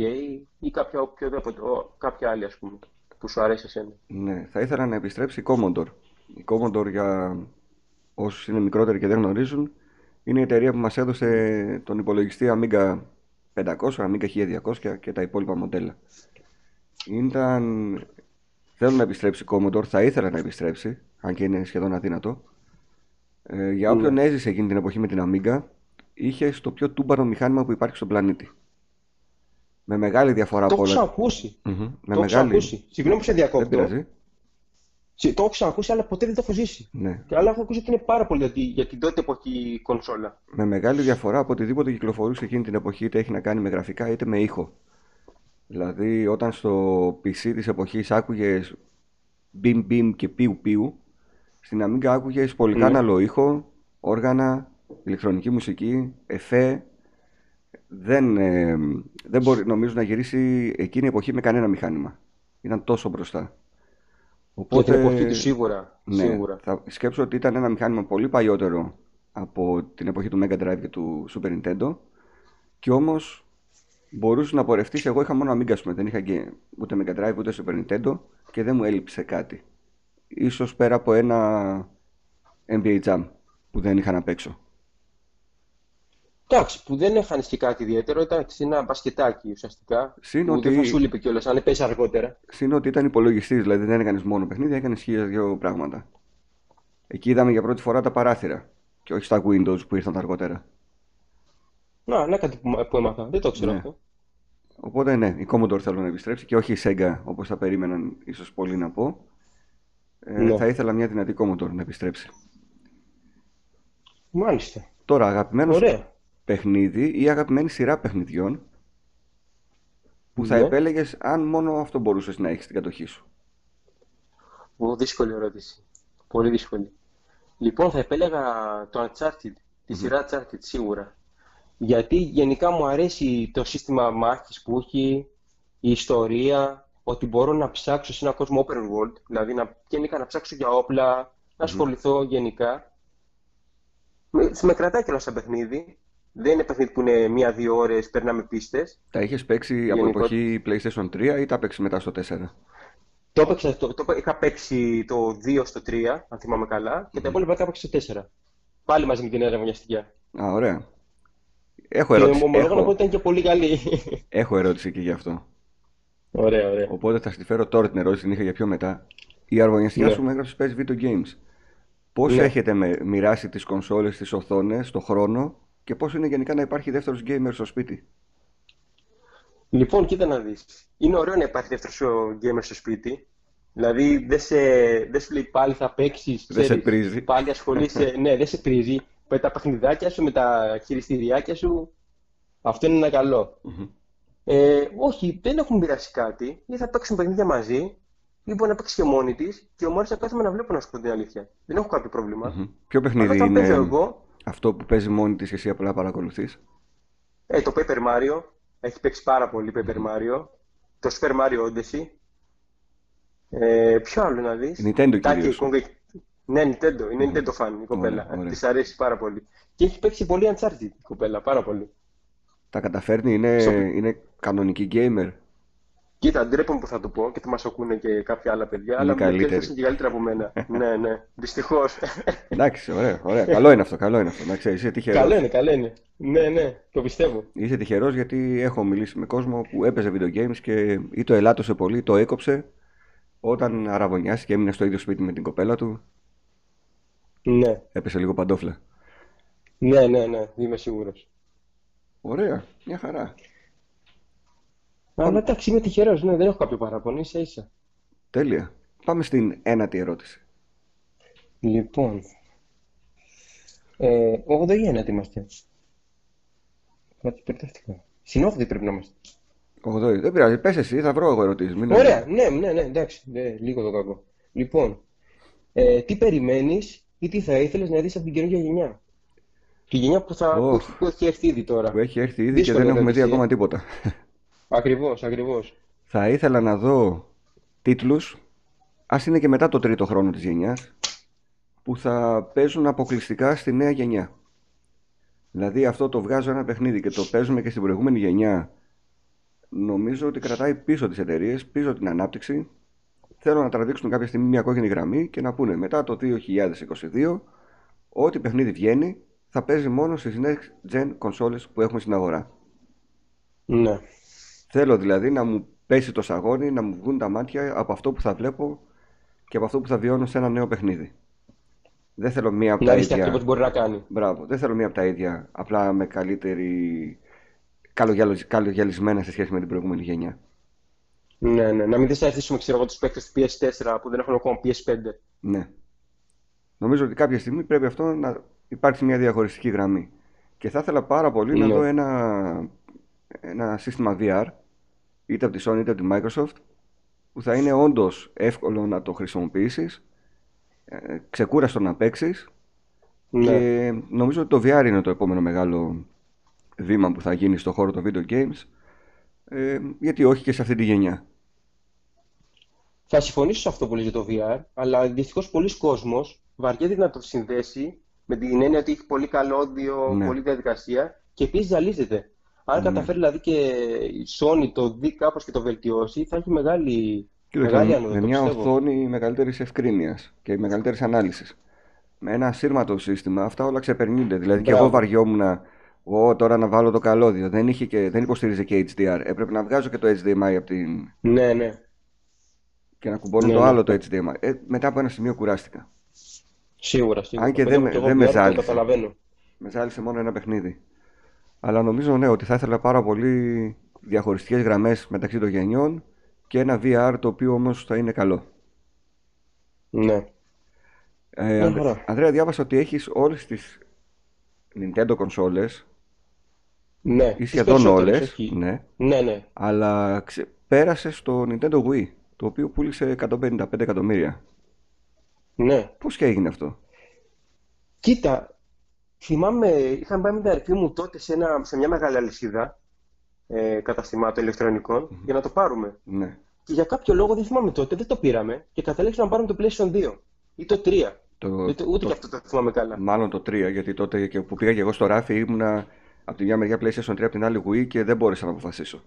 ή κάποια, οποιοδήποτε, κάποια άλλη ας πούμε, που σου αρέσει εσένα. Ναι, θα ήθελα να επιστρέψει η Commodore. Η Commodore για όσους είναι μικρότεροι και δεν γνωρίζουν είναι η εταιρεία που μας έδωσε τον υπολογιστή Amiga 500, Amiga 1200 και τα υπόλοιπα μοντέλα. Ήταν... Θέλω να επιστρέψει η Commodore, θα ήθελα να επιστρέψει, αν και είναι σχεδόν αδύνατο. Ε, για όποιον ναι. έζησε εκείνη την εποχή με την Amiga, είχε το πιο τούμπανο μηχάνημα που υπάρχει στον πλανήτη. Με μεγάλη διαφορά από όλα. Το έχω ξανακούσει. Mm-hmm. Το έχω ξανακούσει. Συγγνώμη που σε διακόπτω. Το έχω ξανακούσει, αλλά ποτέ δεν το έχω ζήσει. Ναι. Και αλλά έχω ακούσει ότι είναι πάρα πολύ για, για την τότε εποχή κονσόλα. Με μεγάλη διαφορά από οτιδήποτε κυκλοφορούσε εκείνη την εποχή, είτε έχει να κάνει με γραφικά είτε με ήχο. Δηλαδή, όταν στο PC της εποχής άκουγες μπιμ μπιμ και πιου πιου, στην Amiga άκουγες πολυκάναλο ναι. ήχο, όργανα, ηλεκτρονική μουσική, εφέ. Δεν, ε, δεν μπορεί νομίζω να γυρίσει εκείνη η εποχή με κανένα μηχάνημα. Ήταν τόσο μπροστά. Οπότε, την εποχή του σίγουρα. Ναι, σίγουρα. Θα σκέψω ότι ήταν ένα μηχάνημα πολύ παλιότερο από την εποχή του Mega Drive και του Super Nintendo και όμως μπορούσε να πορευτείς, εγώ είχα μόνο Amiga, πούμε, δεν είχα και ούτε Mega Drive ούτε Super Nintendo και δεν μου έλειψε κάτι. Ίσως πέρα από ένα NBA Jam που δεν είχα να παίξω. Εντάξει, που δεν έχανε και κάτι ιδιαίτερο, ήταν ένα μπασκετάκι ουσιαστικά. Συν ότι... θα σου λείπει κιόλας, αν πέσει αργότερα. Συν ότι ήταν υπολογιστής, δηλαδή δεν έκανες μόνο παιχνίδια, έκανες χίλια δύο πράγματα. Εκεί είδαμε για πρώτη φορά τα παράθυρα και όχι στα Windows που ήρθαν αργότερα. Να, ναι, κάτι που έμαθα. Δεν το ξέρω ναι. αυτό. Οπότε ναι, η Commodore θέλω να επιστρέψει και όχι η Sega όπως θα περίμεναν ίσως πολλοί να πω. Ε, ναι. Θα ήθελα μια δυνατή Commodore να επιστρέψει. Μάλιστα. Τώρα, αγαπημένος παιχνίδι ή αγαπημένη σειρά παιχνιδιών που θα ναι. επέλεγες αν μόνο αυτό μπορούσες να έχεις στην κατοχή σου; Ω, δύσκολη ερώτηση. Πολύ δύσκολη. Λοιπόν, θα επέλεγα το Uncharted, τη σειρά Uncharted σίγουρα. Γιατί γενικά μου αρέσει το σύστημα μάχης που έχει, η ιστορία, ότι μπορώ να ψάξω σε ένα κόσμο open world, δηλαδή να, γενικά να ψάξω για όπλα, να ασχοληθώ γενικά. Με, με κρατάει κιόλας σαν παιχνίδι δεν είναι παιχνίδι που είναι μία-δύο ώρες, περνάμε πίστες. Τα είχες παίξει από εποχή PlayStation 3 ή τα παίξει μετά στο 4. Το, έπαιξα, το, το, είχα παίξει το 2 στο 3, αν θυμάμαι καλά, και τα υπόλοιπα τα έπαιξα στο 4. Πάλι μαζί με την έρευνα Α, ωραία. Έχω ερώτηση. Και ομολογώ έχω... ήταν και πολύ καλή. Έχω ερώτηση και γι' αυτό. Ωραία, ωραία. Οπότε θα στη φέρω τώρα την ερώτηση, την είχα για πιο μετά. Η αρμονιαστιά ναι. σου με έγραψε παίζει video games. Πώς ναι. έχετε μοιράσει τις κονσόλες, τις οθόνες, το χρόνο και πώς είναι γενικά να υπάρχει δεύτερος gamer στο σπίτι; Λοιπόν, κοίτα να δεις. Είναι ωραίο να υπάρχει δεύτερος gamer στο σπίτι. Δηλαδή, δεν, σε, δεν σου λέει πάλι θα παίξεις. Δεν σε πρίζει. Πάλι ασχολείσαι. ναι, δεν σε πρίζει. Με τα παιχνιδάκια σου, με τα χειριστηριάκια σου. Αυτό είναι ένα Ε, όχι, δεν έχουμε μοιράσει κάτι. Ή θα παίξουμε παιχνίδια μαζί. Λοιπόν, έπαιξε και μόνη της και μου άρεσε κάθομαι να βλέπω να σου πω την αλήθεια. Δεν έχω κάποιο πρόβλημα. Μμμ. Ποιο Αλλά παιχνίδι όταν παίζω είναι εγώ, αυτό που παίζει μόνη της και εσύ απλά παρακολουθείς; ε, το Paper Mario, έχει παίξει πάρα πολύ Paper Mario. Το Super Mario Odyssey. Ε, ποιο άλλο να δεις; Nintendo Donkey κυρίως. Kong. Ναι, Nintendo. Είναι Nintendo fan η κοπέλα. Ωραία, ωραία. Της αρέσει πάρα πολύ. Και έχει παίξει πολύ Uncharted η κοπέλα, πάρα πολύ. Τα καταφέρνει, είναι, Στο- είναι κανονική gamer. Κοίτα, ντρέπομαι που θα το πω και θα μας ακούνε και κάποια άλλα παιδιά, Είναι αλλά μερικές καλύτερη. φορές είναι και καλύτερα από μένα. ναι, ναι, δυστυχώς. Εντάξει, ωραία, ωραία. καλό είναι αυτό, καλό είναι αυτό. Να ξέρεις, είσαι τυχερός. Καλό είναι, καλό είναι. Ναι, ναι, το πιστεύω. Είσαι τυχερός γιατί έχω μιλήσει με κόσμο που έπαιζε video games και ή το ελάττωσε πολύ ή το έκοψε όταν αραβωνιάστηκε και έμεινε στο ίδιο σπίτι με την κοπέλα του. Ναι, Έπεσε λίγο παντόφλα. ναι, ναι, ναι, είμαι σίγουρος. Ωραία, μια χαρά. Αλλά εντάξει, είμαι τυχερός, ναι, δεν έχω κάποιο παράπονο, ίσα ίσα. Τέλεια. Πάμε στην ένατη ερώτηση. Λοιπόν, ε, 8 ή 9 είμαστε. Κάτι μπερδεύτηκα. Στην 8 πρέπει να είμαστε. 8. Δεν πειράζει, πες εσύ, θα βρω εγώ ερωτήσεις. Μην Ωραία, ναι, ναι, ναι, εντάξει, ναι, λίγο το κακό. Λοιπόν, ε, τι περιμένεις ή τι θα ήθελες να δεις από την καινούργια γενιά; Τη γενιά που, θα, που, Οχ. έχει- που έχει έρθει ήδη τώρα. Που έχει έρθει ήδη και Δύσκολη δεν έχουμε δει ερώτηση, ακόμα ε. τίποτα. Ακριβώς, ακριβώς. Θα ήθελα να δω τίτλους, ας είναι και μετά το τρίτο χρόνο της γενιάς, που θα παίζουν αποκλειστικά στη νέα γενιά. Δηλαδή αυτό το βγάζω ένα παιχνίδι και το παίζουμε και στην προηγούμενη γενιά. Νομίζω ότι κρατάει πίσω τις εταιρείες, πίσω την ανάπτυξη. Θέλω να τραβήξουν κάποια στιγμή μια κόκκινη γραμμή και να πούνε μετά το 2022 ό,τι παιχνίδι βγαίνει θα παίζει μόνο στις next gen κονσόλες που έχουμε στην αγορά. Ναι. Θέλω δηλαδή να μου πέσει το σαγόνι, να μου βγουν τα μάτια από αυτό που θα βλέπω και από αυτό που θα βιώνω σε ένα νέο παιχνίδι. Δεν θέλω μία από Να τα δεις τι ίδια. ακριβώς μπορεί να κάνει. Μπράβο, δεν θέλω μία από τα ίδια, απλά με καλύτερη. καλογιαλο- καλογιαλισμένα σε σχέση με την προηγούμενη γενιά. Ναι, ναι. Να μην δεις να έρθεις με ξέρω εγώ τους παίκτες του PS4 που δεν έχουν ακόμα PS5. Ναι. Νομίζω ότι κάποια στιγμή πρέπει αυτό να υπάρξει μια διαχωριστική γραμμή. Και θα ήθελα πάρα πολύ να Ναι. δω ένα, ένα σύστημα VR, είτε από τη Sony είτε από τη Microsoft, που θα είναι όντως εύκολο να το χρησιμοποιήσεις, ε, ξεκούραστο να παίξεις Ναι. και νομίζω ότι το VR είναι το επόμενο μεγάλο βήμα που θα γίνει στο χώρο των video games, ε, γιατί όχι και σε αυτή τη γενιά. Θα συμφωνήσω σε αυτό που λες για το VR, αλλά δυστυχώς πολλοί κόσμος βαριέται να το συνδέσει με την έννοια ότι έχει πολύ καλό audio, Ναι. πολλή διαδικασία και επίσης ζαλίζεται. Αν Ναι. καταφέρει δηλαδή και η Sony το δει κάπως και το βελτιώσει, θα έχει μεγάλη, Κοίταξε, μεγάλη με, άνοδο, με το μια πιστεύω. οθόνη μεγαλύτερης ευκρίνειας και μεγαλύτερης ανάλυσης. Με ένα ασύρματο σύστημα αυτά όλα ξεπερνιούνται. Δηλαδή και εγώ Μπράβο. βαριόμουν, Ω, τώρα να βάλω το καλώδιο. Δεν, είχε και, δεν υποστήριζε και HDR. Έπρεπε να βγάζω και το HDMI από την... Ναι, ναι. Και να κουμπώνω Ναι, το ναι. άλλο το HDMI. Ε, μετά από ένα σημείο κουράστηκα. Σίγουρα, σίγουρα. Αν και Το δεν έχω με- κι εγώ δεν με VR, το ζάλισε. καταλαβαίνω. Με ζάλισε μόνο ένα παιχνίδι. Αλλά νομίζω ναι, ότι θα ήθελα πάρα πολύ διαχωριστικές γραμμές μεταξύ των γενιών και ένα VR το οποίο όμως θα είναι καλό. Ναι. Ε, Μια Ανδρέ- χαρά. Ανδρέα, διάβασα ότι έχεις όλες τις Nintendo κονσόλες Ναι, ή τις σχεδόν περισσότερες, όλες, όχι. ναι, Ναι, ναι. αλλά ξε... πέρασες το Nintendo Wii, το οποίο πούλησε 155 εκατομμύρια. Ναι. Πώς και έγινε αυτό; Κοίτα, θυμάμαι, είχαμε πάει με την αδερφή μου τότε σε, ένα, σε μια μεγάλη αλυσίδα ε, καταστημάτων ηλεκτρονικών για να το πάρουμε. Ναι, Και για κάποιο λόγο δεν θυμάμαι τότε, δεν το πήραμε και καταλήξαμε να πάρουμε το PlayStation 2 ή το 3. το, Δεν το- ούτε το- και αυτό το θυμάμαι καλά. μάλλον το 3, γιατί τότε και που πήγα και εγώ στο ράφι ήμουνα από τη μια μεριά PlayStation 3, από την άλλη Wii και δεν μπόρεσα να αποφασίσω.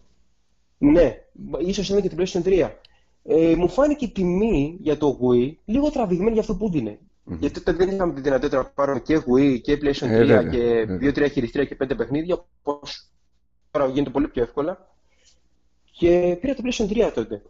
Ναι, ίσως ήταν και το PlayStation 3. Ε, μου φάνηκε η τιμή για το Wii λίγο τραβηγμένη για αυτό που δίνε. Μμμ. Γιατί τότε δεν είχαμε τη δυνατότητα να πάρουμε και Wii και PlayStation 3 Ε, βέβαια, και βέβαια. 2-3 χειριστήρια και 5 παιχνίδια, όπως τώρα γίνεται πολύ πιο εύκολα. Και πήρα το PlayStation 3 τότε.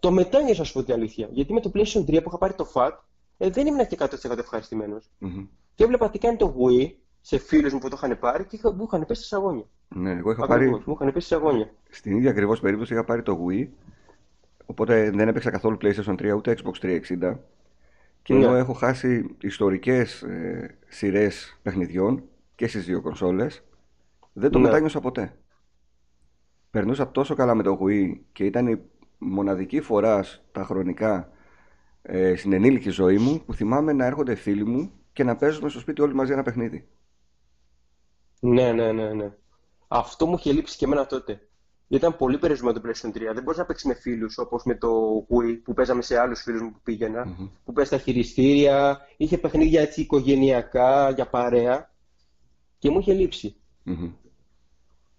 Το μετάνιωσα, να σου πω την αλήθεια. Γιατί με το PlayStation 3 που είχα πάρει το FAT, ε, δεν ήμουν και 100% ευχαριστημένος. Μμμ. Και έβλεπα τι κάνει το Wii σε φίλους μου που το είχαν πάρει και είχα- μου είχαν πέσει στα σαγόνια. Ναι, εγώ είχα πάρει Ακριβώς, μου είχαν πέσει στα σαγόνια. στην ίδια ακριβώς περίπτωση είχα πάρει το Wii, οπότε δεν έπαιξα καθόλου PlayStation 3 ούτε Xbox 360 και Ναι. ενώ έχω χάσει ιστορικές ε, σειρές παιχνιδιών και στις δύο κονσόλες, δεν το Ναι. μετάνιωσα ποτέ. Περνούσα τόσο καλά με το Wii και ήταν η μοναδική φορά στα χρονικά ε, στην ενήλικη ζωή μου που θυμάμαι να έρχονται φίλοι μου και να παίζουμε στο σπίτι όλοι μαζί ένα παιχνίδι. Ναι, ναι, ναι, ναι. Αυτό μου είχε λείψει και εμένα τότε. Ήταν πολύ περιορισμένο το PlayStation 3. Δεν μπορείς να παίξεις με φίλους όπως με το Wii που παίζαμε σε άλλους φίλους μου που πήγαινα. Μμμ. Που παίζει στα χειριστήρια. Είχε παιχνίδια έτσι οικογενειακά, για παρέα. Και μου είχε λείψει Μμμ.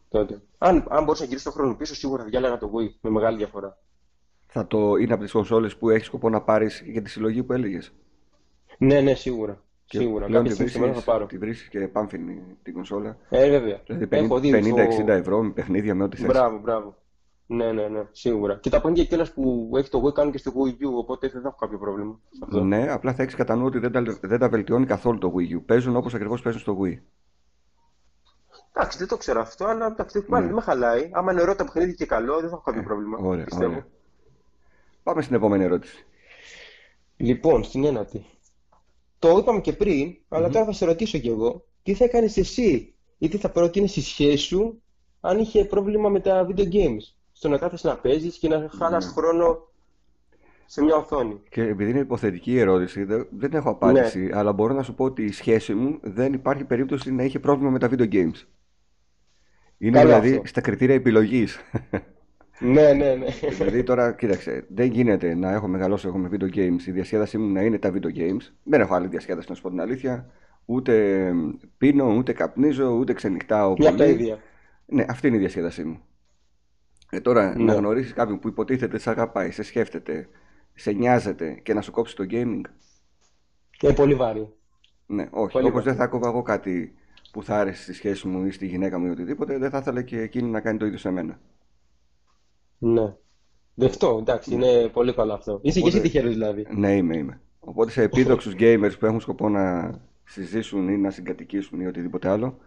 τότε. Αν, αν μπορούσα να γυρίσω τον χρόνο πίσω, σίγουρα θα διάλεγα το Wii με μεγάλη διαφορά. Θα το είναι από τις κονσόλες που έχεις σκοπό να πάρεις για τη συλλογή που έλεγες; Ναι, ναι, σίγουρα. Και Σίγουρα. πλέον Κάποια τη στιγμή στο μέλλον θα πάρω. βρίσκεις, τη βρίσκεις και πάμφινη την κονσόλα. Ε, βέβαια. Δηλαδή Έχω δει 50-60 στο- ευρώ με παιχνίδια με ό,τι θες. Μπράβο, μπράβο. Ναι, ναι, ναι, σίγουρα. Και τα παιχνίδια κιόλας που έχει το Wii κάνουν και στο Wii U, οπότε δεν θα έχω κάποιο πρόβλημα. σε αυτό. Ναι, απλά θα έχεις κατά νου ότι δεν τα, δεν τα βελτιώνει καθόλου το Wii U. Παίζουν όπως ακριβώς παίζουν στο Wii. Εντάξει, δεν το ξέρω αυτό, αλλά εντάξει, πάλι δεν με χαλάει. Άμα είναι ωραίο το παιχνίδι και καλό, δεν θα έχω κάποιο πρόβλημα. Ναι. Ωραία, πιστεύω. ωραία. Πάμε στην επόμενη ερώτηση. Λοιπόν, στην ένατη. Το είπαμε και πριν, αλλά τώρα θα σε ρωτήσω κι εγώ. Τι θα έκανες εσύ ή τι θα πρότεινες στη σχέση σου αν είχε πρόβλημα με τα video games; Στο να κάθεσαι να παίζεις και να χάλας Ναι. χρόνο σε μια οθόνη. Και επειδή είναι υποθετική η ερώτηση, δεν, δεν έχω απάντηση, αλλά μπορώ να σου πω ότι η σχέση μου δεν υπάρχει περίπτωση να είχε πρόβλημα με τα video games. Είναι Καλό δηλαδή αυτό. στα κριτήρια επιλογής. Ναι, ναι, ναι. δηλαδή τώρα, κοίταξε, δεν γίνεται να έχω μεγαλώσει εγώ με video games, η διασκέδασή μου να είναι τα video games. Δεν έχω άλλη διασκέδαση, να σου πω την αλήθεια. Ούτε πίνω, ούτε καπνίζω, ούτε ξενυχτάω Μια από τα πολύ. ίδια. Ναι, αυτή είναι η διασκέδασή μου. Ε, τώρα, Ναι. να γνωρίσεις κάποιον που υποτίθεται σε αγαπάει, σε σκέφτεται, σε νοιάζεται και να σου κόψει το gaming; Είναι πολύ βάρη. Ναι, όχι. Πολύ Όπως δεν βαρύ. θα κόβα εγώ κάτι που θα άρεσε στη σχέση μου ή στη γυναίκα μου ή οτιδήποτε, δεν θα ήθελα και εκείνη να κάνει το ίδιο σε μένα. Ναι. Δεκτό, εντάξει, είναι πολύ καλό αυτό. Είσαι και εσύ Οπότε- τυχερός δηλαδή. Ναι, είμαι, είμαι. Οπότε σε επίδοξους gamers που έχουν σκοπό να συζήσουν ή να συγκατοικήσουν ή οτιδήποτε άλλο,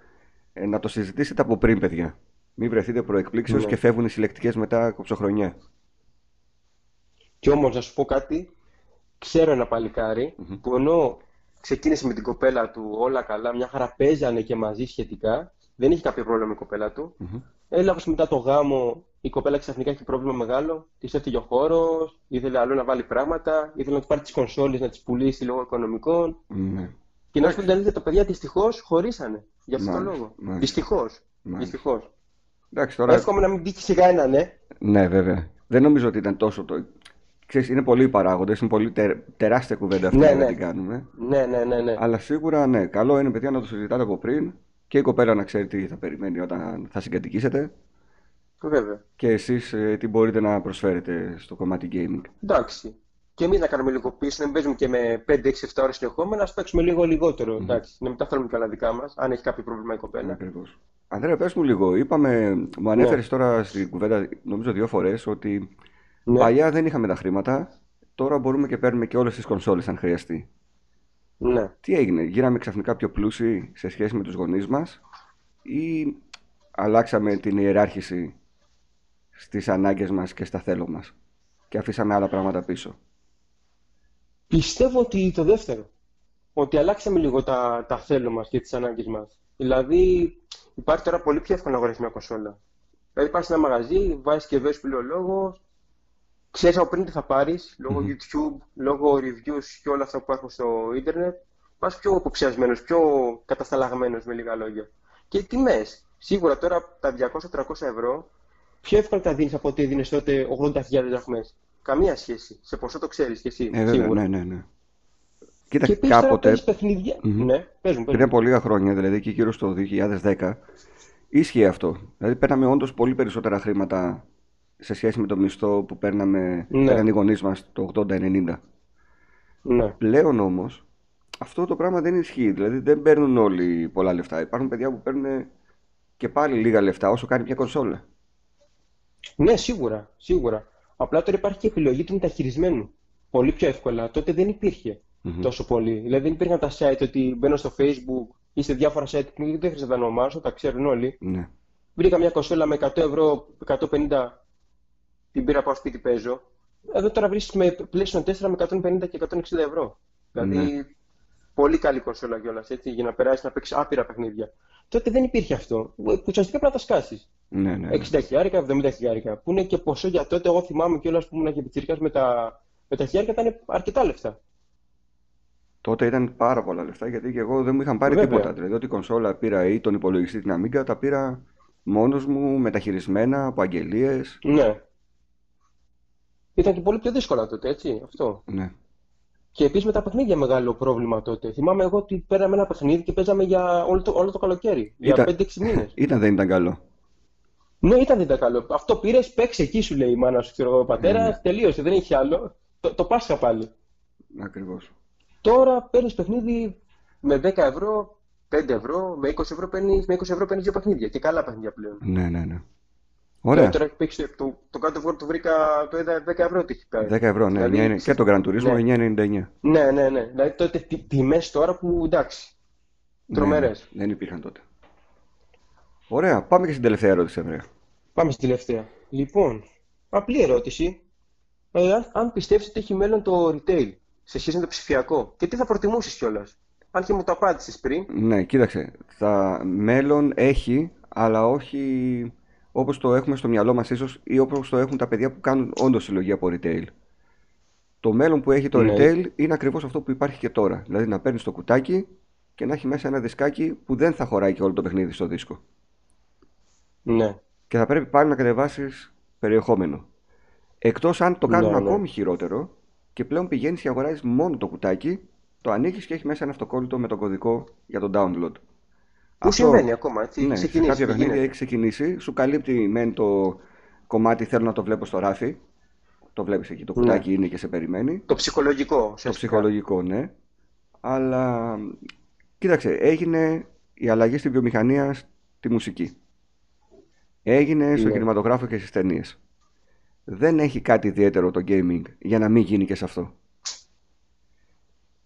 ε, να το συζητήσετε από πριν, παιδιά. Μην βρεθείτε προεκπλήξεως Ναι. και φεύγουν οι συλλεκτικές μετά κοψοχρονιά. Και όμως να σου πω κάτι, ξέρω ένα παλικάρι που ενώ ξεκίνησε με την κοπέλα του όλα καλά, μια χαρά παίζανε και μαζί σχετικά, δεν είχε κάποιο πρόβλημα με η κοπέλα του. Μμμ. Έλαβες μετά το γάμο, η κοπέλα ξαφνικά έχει πρόβλημα μεγάλο, της έφυγε ο χώρος, ήθελε αλλού να βάλει πράγματα, ήθελε να του πάρει τις κονσόλες να τις πουλήσει λόγω οικονομικών. Ναι. Και να σου πω την αλήθεια, τα παιδιά δυστυχώς χωρίσανε. Για αυτόν τον Μάλιστα, λόγο. μάλιστα. Δυστυχώς. Μάλιστα. Δυστυχώς. Εντάξει, τώρα. Εύχομαι να μην τύχει σε κανέναν, ναι. Ναι, βέβαια. Δεν νομίζω ότι ήταν τόσο το. Ξέρεις, είναι πολλοί οι παράγοντες, είναι πολύ τε- τεράστια κουβέντα αυτή Ναι, να ναι. την κάνουμε. Ναι, ναι, ναι, ναι. Αλλά σίγουρα, ναι, καλό είναι παιδιά να το συζητάτε από πριν και η κοπέλα να ξέρει τι θα περιμένει όταν θα συγκατοικήσετε Βέβαια. και εσείς ε, τι μπορείτε να προσφέρετε στο κομμάτι gaming; Εντάξει. Και εμείς να κάνουμε λίγο πίσω, να μην παίζουμε και με 5-6-7 ώρες συνεχόμενα, ας παίξουμε λίγο λιγότερο. Εντάξει. Να μεταφέρουμε και άλλα δικά μας, αν έχει κάποιο πρόβλημα η κοπέλα. Ακριβώς. Ανδρέα, πες μου λίγο, είπαμε, μου ανέφερες τώρα στην κουβέντα, νομίζω δύο φορές, ότι Ναι. παλιά δεν είχαμε τα χρήματα, τώρα μπορούμε και παίρνουμε και όλες τις κονσόλες αν χρειαστεί. Ναι. Τι έγινε, γίναμε ξαφνικά πιο πλούσιοι σε σχέση με τους γονείς μας ή αλλάξαμε την ιεράρχηση στις ανάγκες μας και στα θέλω μας και αφήσαμε άλλα πράγματα πίσω. Πιστεύω ότι το δεύτερο. Ότι αλλάξαμε λίγο τα, τα θέλω μας και τις ανάγκες μας. Δηλαδή, υπάρχει τώρα πολύ πιο εύκολο να αγοράσει μια κονσόλα. Δηλαδή, πας σε ένα μαγαζί, βάζεις και που λέει ο λόγο, ξέρεις από πριν τι θα πάρεις, λόγω YouTube, λόγω reviews και όλα αυτά που υπάρχουν στο ίντερνετ. Πας πιο αποψιασμένο, πιο κατασταλαγμένος με λίγα λόγια. Και τιμές. Σίγουρα τώρα τα 200-300 ευρώ πιο εύκολα τα δίνεις από ό,τι δίνει τότε 80.000 δραχμές. Καμία σχέση. Σε ποσό το ξέρεις κι εσύ. Ε, βέβαια, σίγουρα. ναι, ναι, ναι. Κοίτα, Και επίσης τώρα κάποτε, παίζεις παιχνίδια. Ναι, παίζουν, πριν παίζουν. από λίγα χρόνια, δηλαδή εκεί γύρω στο 2010, ίσχυε αυτό. Δηλαδή παίρναμε όντως πολύ περισσότερα χρήματα σε σχέση με το μισθό που παίρναμε, Ναι. παίρναν οι γονείς μας το 80-90. Ναι. Πλέον όμως αυτό το πράγμα δεν ισχύει. Δηλαδή δεν παίρνουν όλοι πολλά λεφτά. Υπάρχουν παιδιά που παίρνουν και πάλι λίγα λεφτά όσο κάνει μια κονσόλα. Ναι, σίγουρα, σίγουρα. Απλά τώρα υπάρχει και επιλογή του μεταχειρισμένου. Πολύ πιο εύκολα. Τότε δεν υπήρχε τόσο πολύ. Δηλαδή δεν υπήρχαν τα site ότι μπαίνω στο Facebook ή σε διάφορα site που δεν χρειάζεται να τα ονομάσω, τα ξέρουν όλοι. Ναι. Βρήκα μια κονσόλα με 100 ευρώ, 150, την πήρα πάω σπίτι παίζω. Εδώ τώρα βρίσκεις με PlayStation 4 με 150 και 160 ευρώ. Δηλαδή, πολύ καλή κονσόλα κιόλας έτσι, για να περάσεις να παίξεις άπειρα παιχνίδια. Τότε δεν υπήρχε αυτό. Που ουσιαστικά πρέπει να τα σκάσεις. Ναι, ναι. 60 χιλιάρικα, 70 χιλιάρικα. Που είναι και ποσό για τότε. Εγώ θυμάμαι κιόλας που ήμουν και πιτσιρικάς με τα, με τα χιλιάρικα ήταν αρκετά λεφτά. Τότε ήταν πάρα πολλά λεφτά γιατί και εγώ δεν μου είχαν πάρει Βέβαια. τίποτα. Δηλαδή, ό,τι κονσόλα πήρα ή τον υπολογιστή την Amiga τα πήρα μόνος μου, μεταχειρισμένα, από αγγελίες. Ναι. Ήταν και πολύ πιο δύσκολα τότε, έτσι, αυτό. Ναι. Και επίσης με τα παιχνίδια μεγάλο πρόβλημα τότε. Θυμάμαι εγώ ότι πέραμε ένα παιχνίδι και παίζαμε για όλο το, όλο το καλοκαίρι. Για Ήταν- 5-6 μήνες. Ήταν, δεν ήταν καλό. Ναι, ήταν δεν ήταν καλό. Αυτό πήρες, παίξε εκεί, σου λέει η μάνα σου, ξέρω εγώ, ο πατέρας, Ναι. τελείωσε, δεν έχει άλλο. Το, το Πάσχα πάλι. Ακριβώς. Τώρα παίρνεις παιχνίδι με 10 ευρώ, 5 ευρώ, με 20 ευρώ παίρνεις με 20 ευρώ παίρνεις δύο παιχνίδια. Και καλά παιχνίδια πλέον. Ναι, ναι, ναι. Ωραία. Τώρα έχει παίξει το, το κάτω βόρειο το βρήκα, το είδα 10 ευρώ τι έχει πάει. 10 ευρώ, ναι. Δηλαδή, Μια είναι- και το Gran Turismo ναι. 9,99. Ναι, ναι, ναι. Δηλαδή τότε τι- τιμές τώρα που εντάξει. Τρομερές. Ναι, δεν υπήρχαν τότε. Ωραία, πάμε και στην τελευταία ερώτηση, Ανδρέα. Πάμε στη τελευταία. Λοιπόν, απλή ερώτηση. Ε, αν, αν πιστεύεις ότι έχει μέλλον το retail σε σχέση με το ψηφιακό και τι θα προτιμούσες κιόλας. Αν και μου το απάντησες πριν. Ναι, κοίταξε. Θα μέλλον έχει, αλλά όχι όπως το έχουμε στο μυαλό μας ίσως ή όπως το έχουν τα παιδιά που κάνουν όντως συλλογή από retail. Το μέλλον που έχει το Ναι. retail είναι ακριβώς αυτό που υπάρχει και τώρα. Δηλαδή να παίρνεις το κουτάκι και να έχει μέσα ένα δισκάκι που δεν θα χωράει και όλο το παιχνίδι στο δίσκο. Ναι. Και θα πρέπει πάλι να κατεβάσεις περιεχόμενο. Εκτός αν το κάνουν Ναι, ναι. ακόμη χειρότερο και πλέον πηγαίνεις και αγοράζεις μόνο το κουτάκι, το ανοίγεις και έχεις μέσα ένα αυτοκόλλητο με τον κωδικό για το download. Που συμβαίνει ακόμα, έτσι. Ναι, έχει σε ξεκινήσει κάποια και παιχνίδια γίνεται. έχει ξεκινήσει. Σου καλύπτει μεν το κομμάτι θέλω να το βλέπω στο ράφι. Το βλέπεις εκεί, το Ναι. κουτάκι είναι και σε περιμένει. Το ψυχολογικό, Το ουσιαστικά. ψυχολογικό, ναι. Αλλά κοίταξε, έγινε η αλλαγή στη βιομηχανία στη μουσική. Έγινε στο Ναι. κινηματογράφο και στις ταινίες. Δεν έχει κάτι ιδιαίτερο το gaming για να μην γίνει και σε αυτό.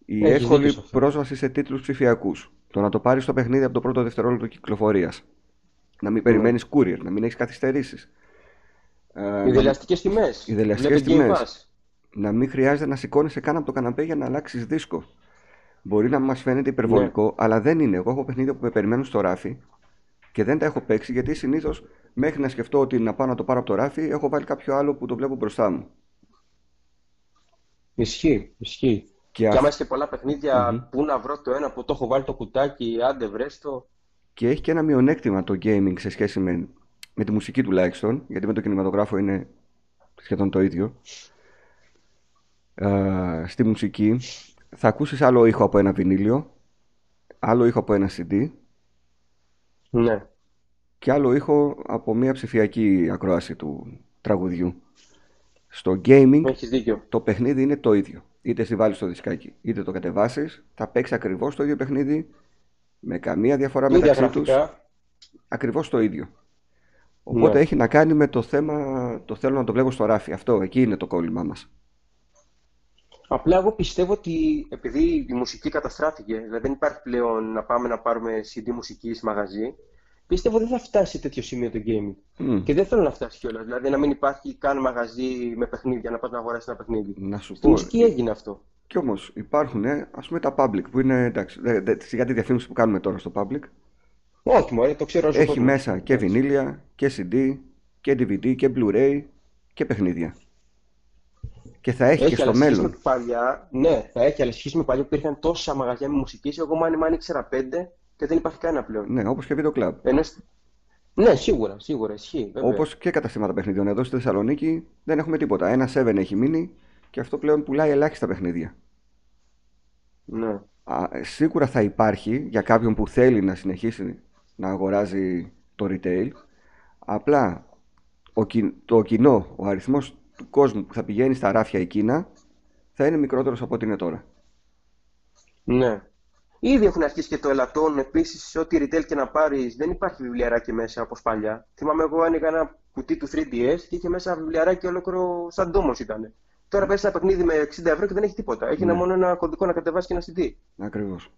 Η Έχεις εύκολη δίκιο σε αυτό. πρόσβαση σε τίτλους ψηφιακούς. Το να το πάρεις το παιχνίδι από το πρώτο δευτερόλεπτο κυκλοφορίας. Να μην περιμένεις courier, να μην έχεις καθυστερήσεις. Ε, Οι δελεαστικές τιμές. Οι δελεαστικές Βλέπε Game τιμές. Pass. να μην χρειάζεται να σηκώνεσαι καν από το καναπέ για να αλλάξεις δίσκο. Μπορεί να μας φαίνεται υπερβολικό, Ναι. αλλά δεν είναι. Εγώ έχω παιχνίδια που με περιμένουν στο ράφι και δεν τα έχω παίξει γιατί συνήθως μέχρι να σκεφτώ ότι να πάω να το πάρω από το ράφι, έχω βάλει κάποιο άλλο που το βλέπω μπροστά μου. Ισχύει, ισχύει. Και Και αυ- άμα έχει και πολλά παιχνίδια, Μμμ. πού να βρω το ένα που το έχω βάλει το κουτάκι, άντε βρες το. Και έχει και ένα μειονέκτημα το gaming σε σχέση με, με τη μουσική τουλάχιστον, γιατί με το κινηματογράφο είναι σχεδόν το ίδιο. Ε, στη μουσική θα ακούσεις άλλο ήχο από ένα βινίλιο, άλλο ήχο από ένα CD Ναι. Και άλλο ήχο από μια ψηφιακή ακρόαση του τραγουδιού. Στο gaming Έχεις δίκιο. το παιχνίδι είναι το ίδιο. Είτε στη βάλεις στο δισκάκι, είτε το κατεβάσεις, θα παίξει ακριβώς το ίδιο παιχνίδι, με καμία διαφορά Ίδια μεταξύ τους, γραφικά. ακριβώς το ίδιο. Οπότε Ναι. έχει να κάνει με το θέμα, το θέλω να το βλέπω στο ράφι. Αυτό, εκεί είναι το κόλλημά μας. Απλά εγώ πιστεύω ότι επειδή η μουσική καταστράφηκε, δηλαδή δεν υπάρχει πλέον να πάμε να πάρουμε CD μουσική σε μαγαζί, πιστεύω δεν θα φτάσει σε τέτοιο σημείο το gaming. Μμ. Και δεν θέλω να φτάσει κιόλας. Δηλαδή να μην υπάρχει καν μαγαζί με παιχνίδια, να πας να αγοράσεις ένα παιχνίδι. Να σου Στη πω, μουσική έγινε αυτό. κι όμως υπάρχουν, ας πούμε τα public, που είναι, εντάξει, δε- δε- σιγά τη διαφήμιση που κάνουμε τώρα στο public, Όχι, μωρέ, το ξέρω όσο Έχει κόσμο. μέσα και Εντάξει. βινίλια και CD και DVD και Blu-ray και παιχνίδια. Και θα έχει, και στο αλλά σε σχέση μέλλον. με παλιά, ναι, θα έχει, αλλά σε σχέση με παλιά που υπήρχαν τόσα μαγαζιά με μουσική, εγώ μάνι μάνι ήξερα πέντε και δεν υπάρχει κανένα πλέον. Ναι, όπως και βίντεο κλαμπ. Ενώ... σ- Ναι, σίγουρα, σίγουρα, ισχύει. Βέβαια. Όπως και καταστήματα παιχνιδιών. Εδώ στη Θεσσαλονίκη δεν έχουμε τίποτα. Ένα 7 έχει μείνει και αυτό πλέον πουλάει ελάχιστα παιχνίδια. Ναι. Α, σίγουρα θα υπάρχει για κάποιον που θέλει να συνεχίσει να αγοράζει το retail. Απλά ο, κι- το κοινό, ο αριθμός του κόσμου που θα πηγαίνει στα ράφια εκείνα θα είναι μικρότερος από ό,τι είναι τώρα. Ναι. Ήδη έχουν αρχίσει και το ελαττώνουν επίσης σε ό,τι retail και να πάρεις. Δεν υπάρχει βιβλιαράκι μέσα όπως παλιά. Θυμάμαι εγώ άνοιγα ένα κουτί του 3DS και είχε μέσα βιβλιαράκι ολόκληρο σαν τόμο ήταν. Τώρα παίζει ένα παιχνίδι με 60 ευρώ και δεν έχει τίποτα. Έχει ένα Ναι. μόνο ένα κωδικό να κατεβάσεις και ένα CD. Ακριβώς.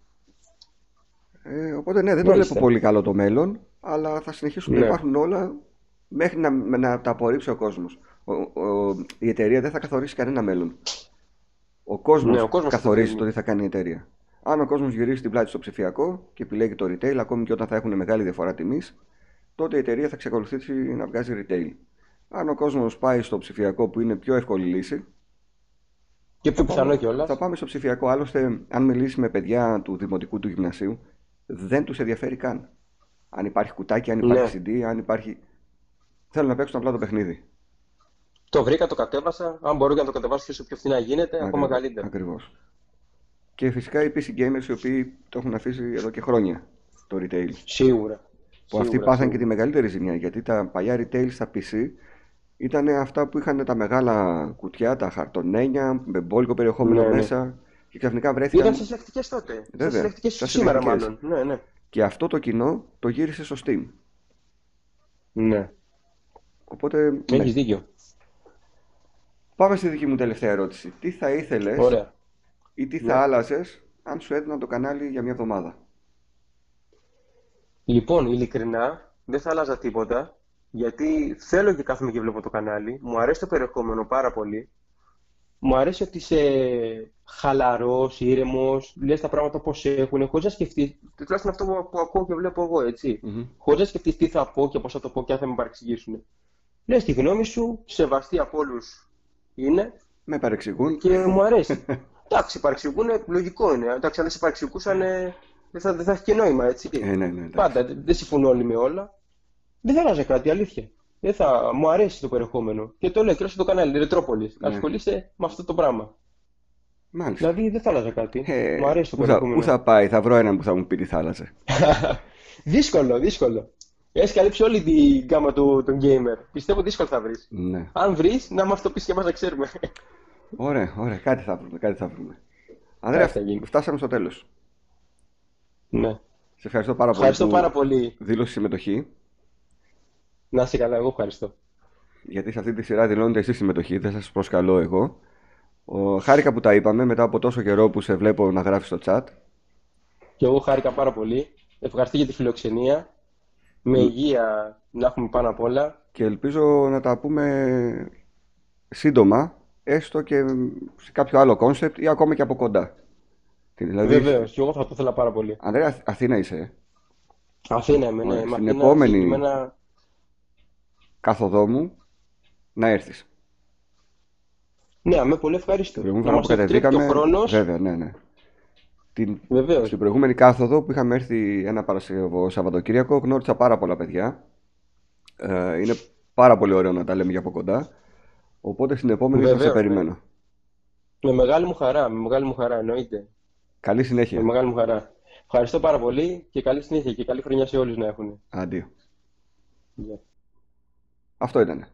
Ε, οπότε ναι, δεν το Μάλιστα. βλέπω πολύ καλό το μέλλον, αλλά θα συνεχίσουν να Ναι. υπάρχουν όλα μέχρι να, να τα απορρίψει ο κόσμος. Ο, ο- η εταιρεία δεν θα καθορίσει κανένα μέλλον. Ο κόσμος Ναι, ο κόσμος θα καθορίζει κρίνει. το τι θα κάνει η εταιρεία. Αν ο κόσμος γυρίσει την πλάτη στο ψηφιακό και επιλέγει το retail, ακόμη και όταν θα έχουν μεγάλη διαφορά τιμής, τότε η εταιρεία θα εξακολουθήσει να βγάζει retail. Αν ο κόσμος πάει στο ψηφιακό που είναι πιο εύκολη λύση, Και πιο πιθανό κιόλας. θα πάμε στο ψηφιακό. Άλλωστε, αν μιλήσει με παιδιά του δημοτικού του γυμνασίου, δεν τους ενδιαφέρει καν. Αν υπάρχει κουτάκι, αν υπάρχει CD, αν υπάρχει. Θέλουν να παίξουν απλά το παιχνίδι. Το βρήκα, το κατέβασα. Αν μπορώ και να το κατεβάσω όσο πιο φθηνά γίνεται, ακόμα καλύτερα. Ακριβώς. Και φυσικά οι PC gamers οι οποίοι το έχουν αφήσει εδώ και χρόνια το retail. Σίγουρα. Που αυτοί Σίγουρα, πάθαν σίγουρα. και τη μεγαλύτερη ζημιά γιατί τα παλιά retail στα PC ήταν αυτά που είχαν τα μεγάλα κουτιά, τα χαρτονένια, με μπόλικο περιεχόμενο Ναι, ναι. μέσα και ξαφνικά βρέθηκαν. Ήταν σε συλλεκτικές τότε. Σε Βέβαια, συλλεκτικές στα σήμερα, συλλεκτικές. μάλλον. Ναι, ναι. Και αυτό το κοινό το γύρισε στο Steam. ναι. Οπότε ναι. Έχει δίκιο. πάμε στη δική μου τελευταία ερώτηση. Τι θα ήθελες Ωραία. Ή τι θα Ναι. άλλαζες αν σου έδιναν το κανάλι για μια εβδομάδα. Λοιπόν, ειλικρινά, δεν θα άλλαζα τίποτα, γιατί θέλω και κάθομαι και βλέπω το κανάλι. Μου αρέσει το περιεχόμενο πάρα πολύ. Μου αρέσει ότι είσαι χαλαρός, ήρεμος, λες τα πράγματα πώς έχουν, χωρίς να σκεφτείς, τουλάχιστον αυτό που, που ακούω και βλέπω εγώ, έτσι. Μμμ. Χωρίς να σκεφτείς τι θα πω και πώς θα το πω και αν θα με παρεξηγήσουν. Λες τη γνώμη σου, σεβαστή από όλους είναι Με παρεξηγούν. και μου αρέσει. Εντάξει, παρεξηγούν, λογικό είναι. Εντάξει, αν δεν σε παρεξηγούσαν, ε, δεν θα, δεν θα έχει και νόημα, έτσι. Ε, ναι, ναι, εντάξει. Πάντα, δεν δεν συμφωνούν όλοι με όλα. Δεν θα άλλαζα κάτι, αλήθεια. Δεν θα... Μου αρέσει το περιεχόμενο. Και το λέω και στο κανάλι, Ρετρόπολης. Ναι. Ασχολείσαι με αυτό το πράγμα. Μάλιστα. Δηλαδή δεν θα άλλαζα κάτι. Ε, Μου αρέσει το πού θα, περιεχόμενο. πού θα πάει, θα βρω έναν που θα μου πει τι θα άλλαζε. δύσκολο, δύσκολο. Έχει καλύψει όλη την γκάμα του, των gamer. Πιστεύω δύσκολο θα βρεις. Ναι. Αν βρεις, να μα το πεις και εμάς να ξέρουμε. Ωραία, ωραία. Κάτι θα βρούμε, κάτι θα βρούμε. Ανδρέα, Κάτι θα γίνει. φτάσαμε στο τέλος. ναι. Σε ευχαριστώ πάρα πολύ Ευχαριστώ που πάρα πολύ. δήλωσες συμμετοχή. Να είσαι καλά, εγώ ευχαριστώ. Γιατί σε αυτή τη σειρά δηλώνετε εσείς συμμετοχή, δεν σας προσκαλώ εγώ. Ο, χάρηκα που τα είπαμε μετά από τόσο καιρό που σε βλέπω να γράφεις στο chat. Και εγώ χάρηκα πάρα πολύ. Ευχαριστώ για τη φιλοξενία. Με υγεία να έχουμε πάνω απ' όλα. Και ελπίζω να τα πούμε σύντομα, έστω και σε κάποιο άλλο κόνσεπτ ή ακόμα και από κοντά. Τι, Δηλαδή, Βεβαίως, και εγώ θα το ήθελα πάρα πολύ. Ανδρέα, Αθ- Αθήνα είσαι, ε; Αθήνα είμαι, ναι. Ωραία, με στην Αθήνα, επόμενη- συγκεκριμένα- κάθοδό μου να έρθεις. Ναι, με πολύ ευχαριστώ. Την προηγούμενη Να φορά μας που επιτρέπει κατεβήκαμε, ο χρόνος. βέβαια, ναι, ναι. Την, Βεβαίως. στην προηγούμενη κάθοδο που είχαμε έρθει ένα Παρασκευό Σαββατοκύριακο, γνώρισα πάρα πολλά παιδιά. Ε, είναι πάρα πολύ ωραίο να τα λέμε για από κοντά. Οπότε στην επόμενη θα σε Βεβαίως, περιμένω. Με μεγάλη μου χαρά, με μεγάλη μου χαρά, εννοείται. Καλή συνέχεια. Με μεγάλη μου χαρά. Ευχαριστώ πάρα πολύ και καλή συνέχεια και καλή χρονιά σε όλους να έχουν. Αντίο. Γεια. Αυτό ήτανε.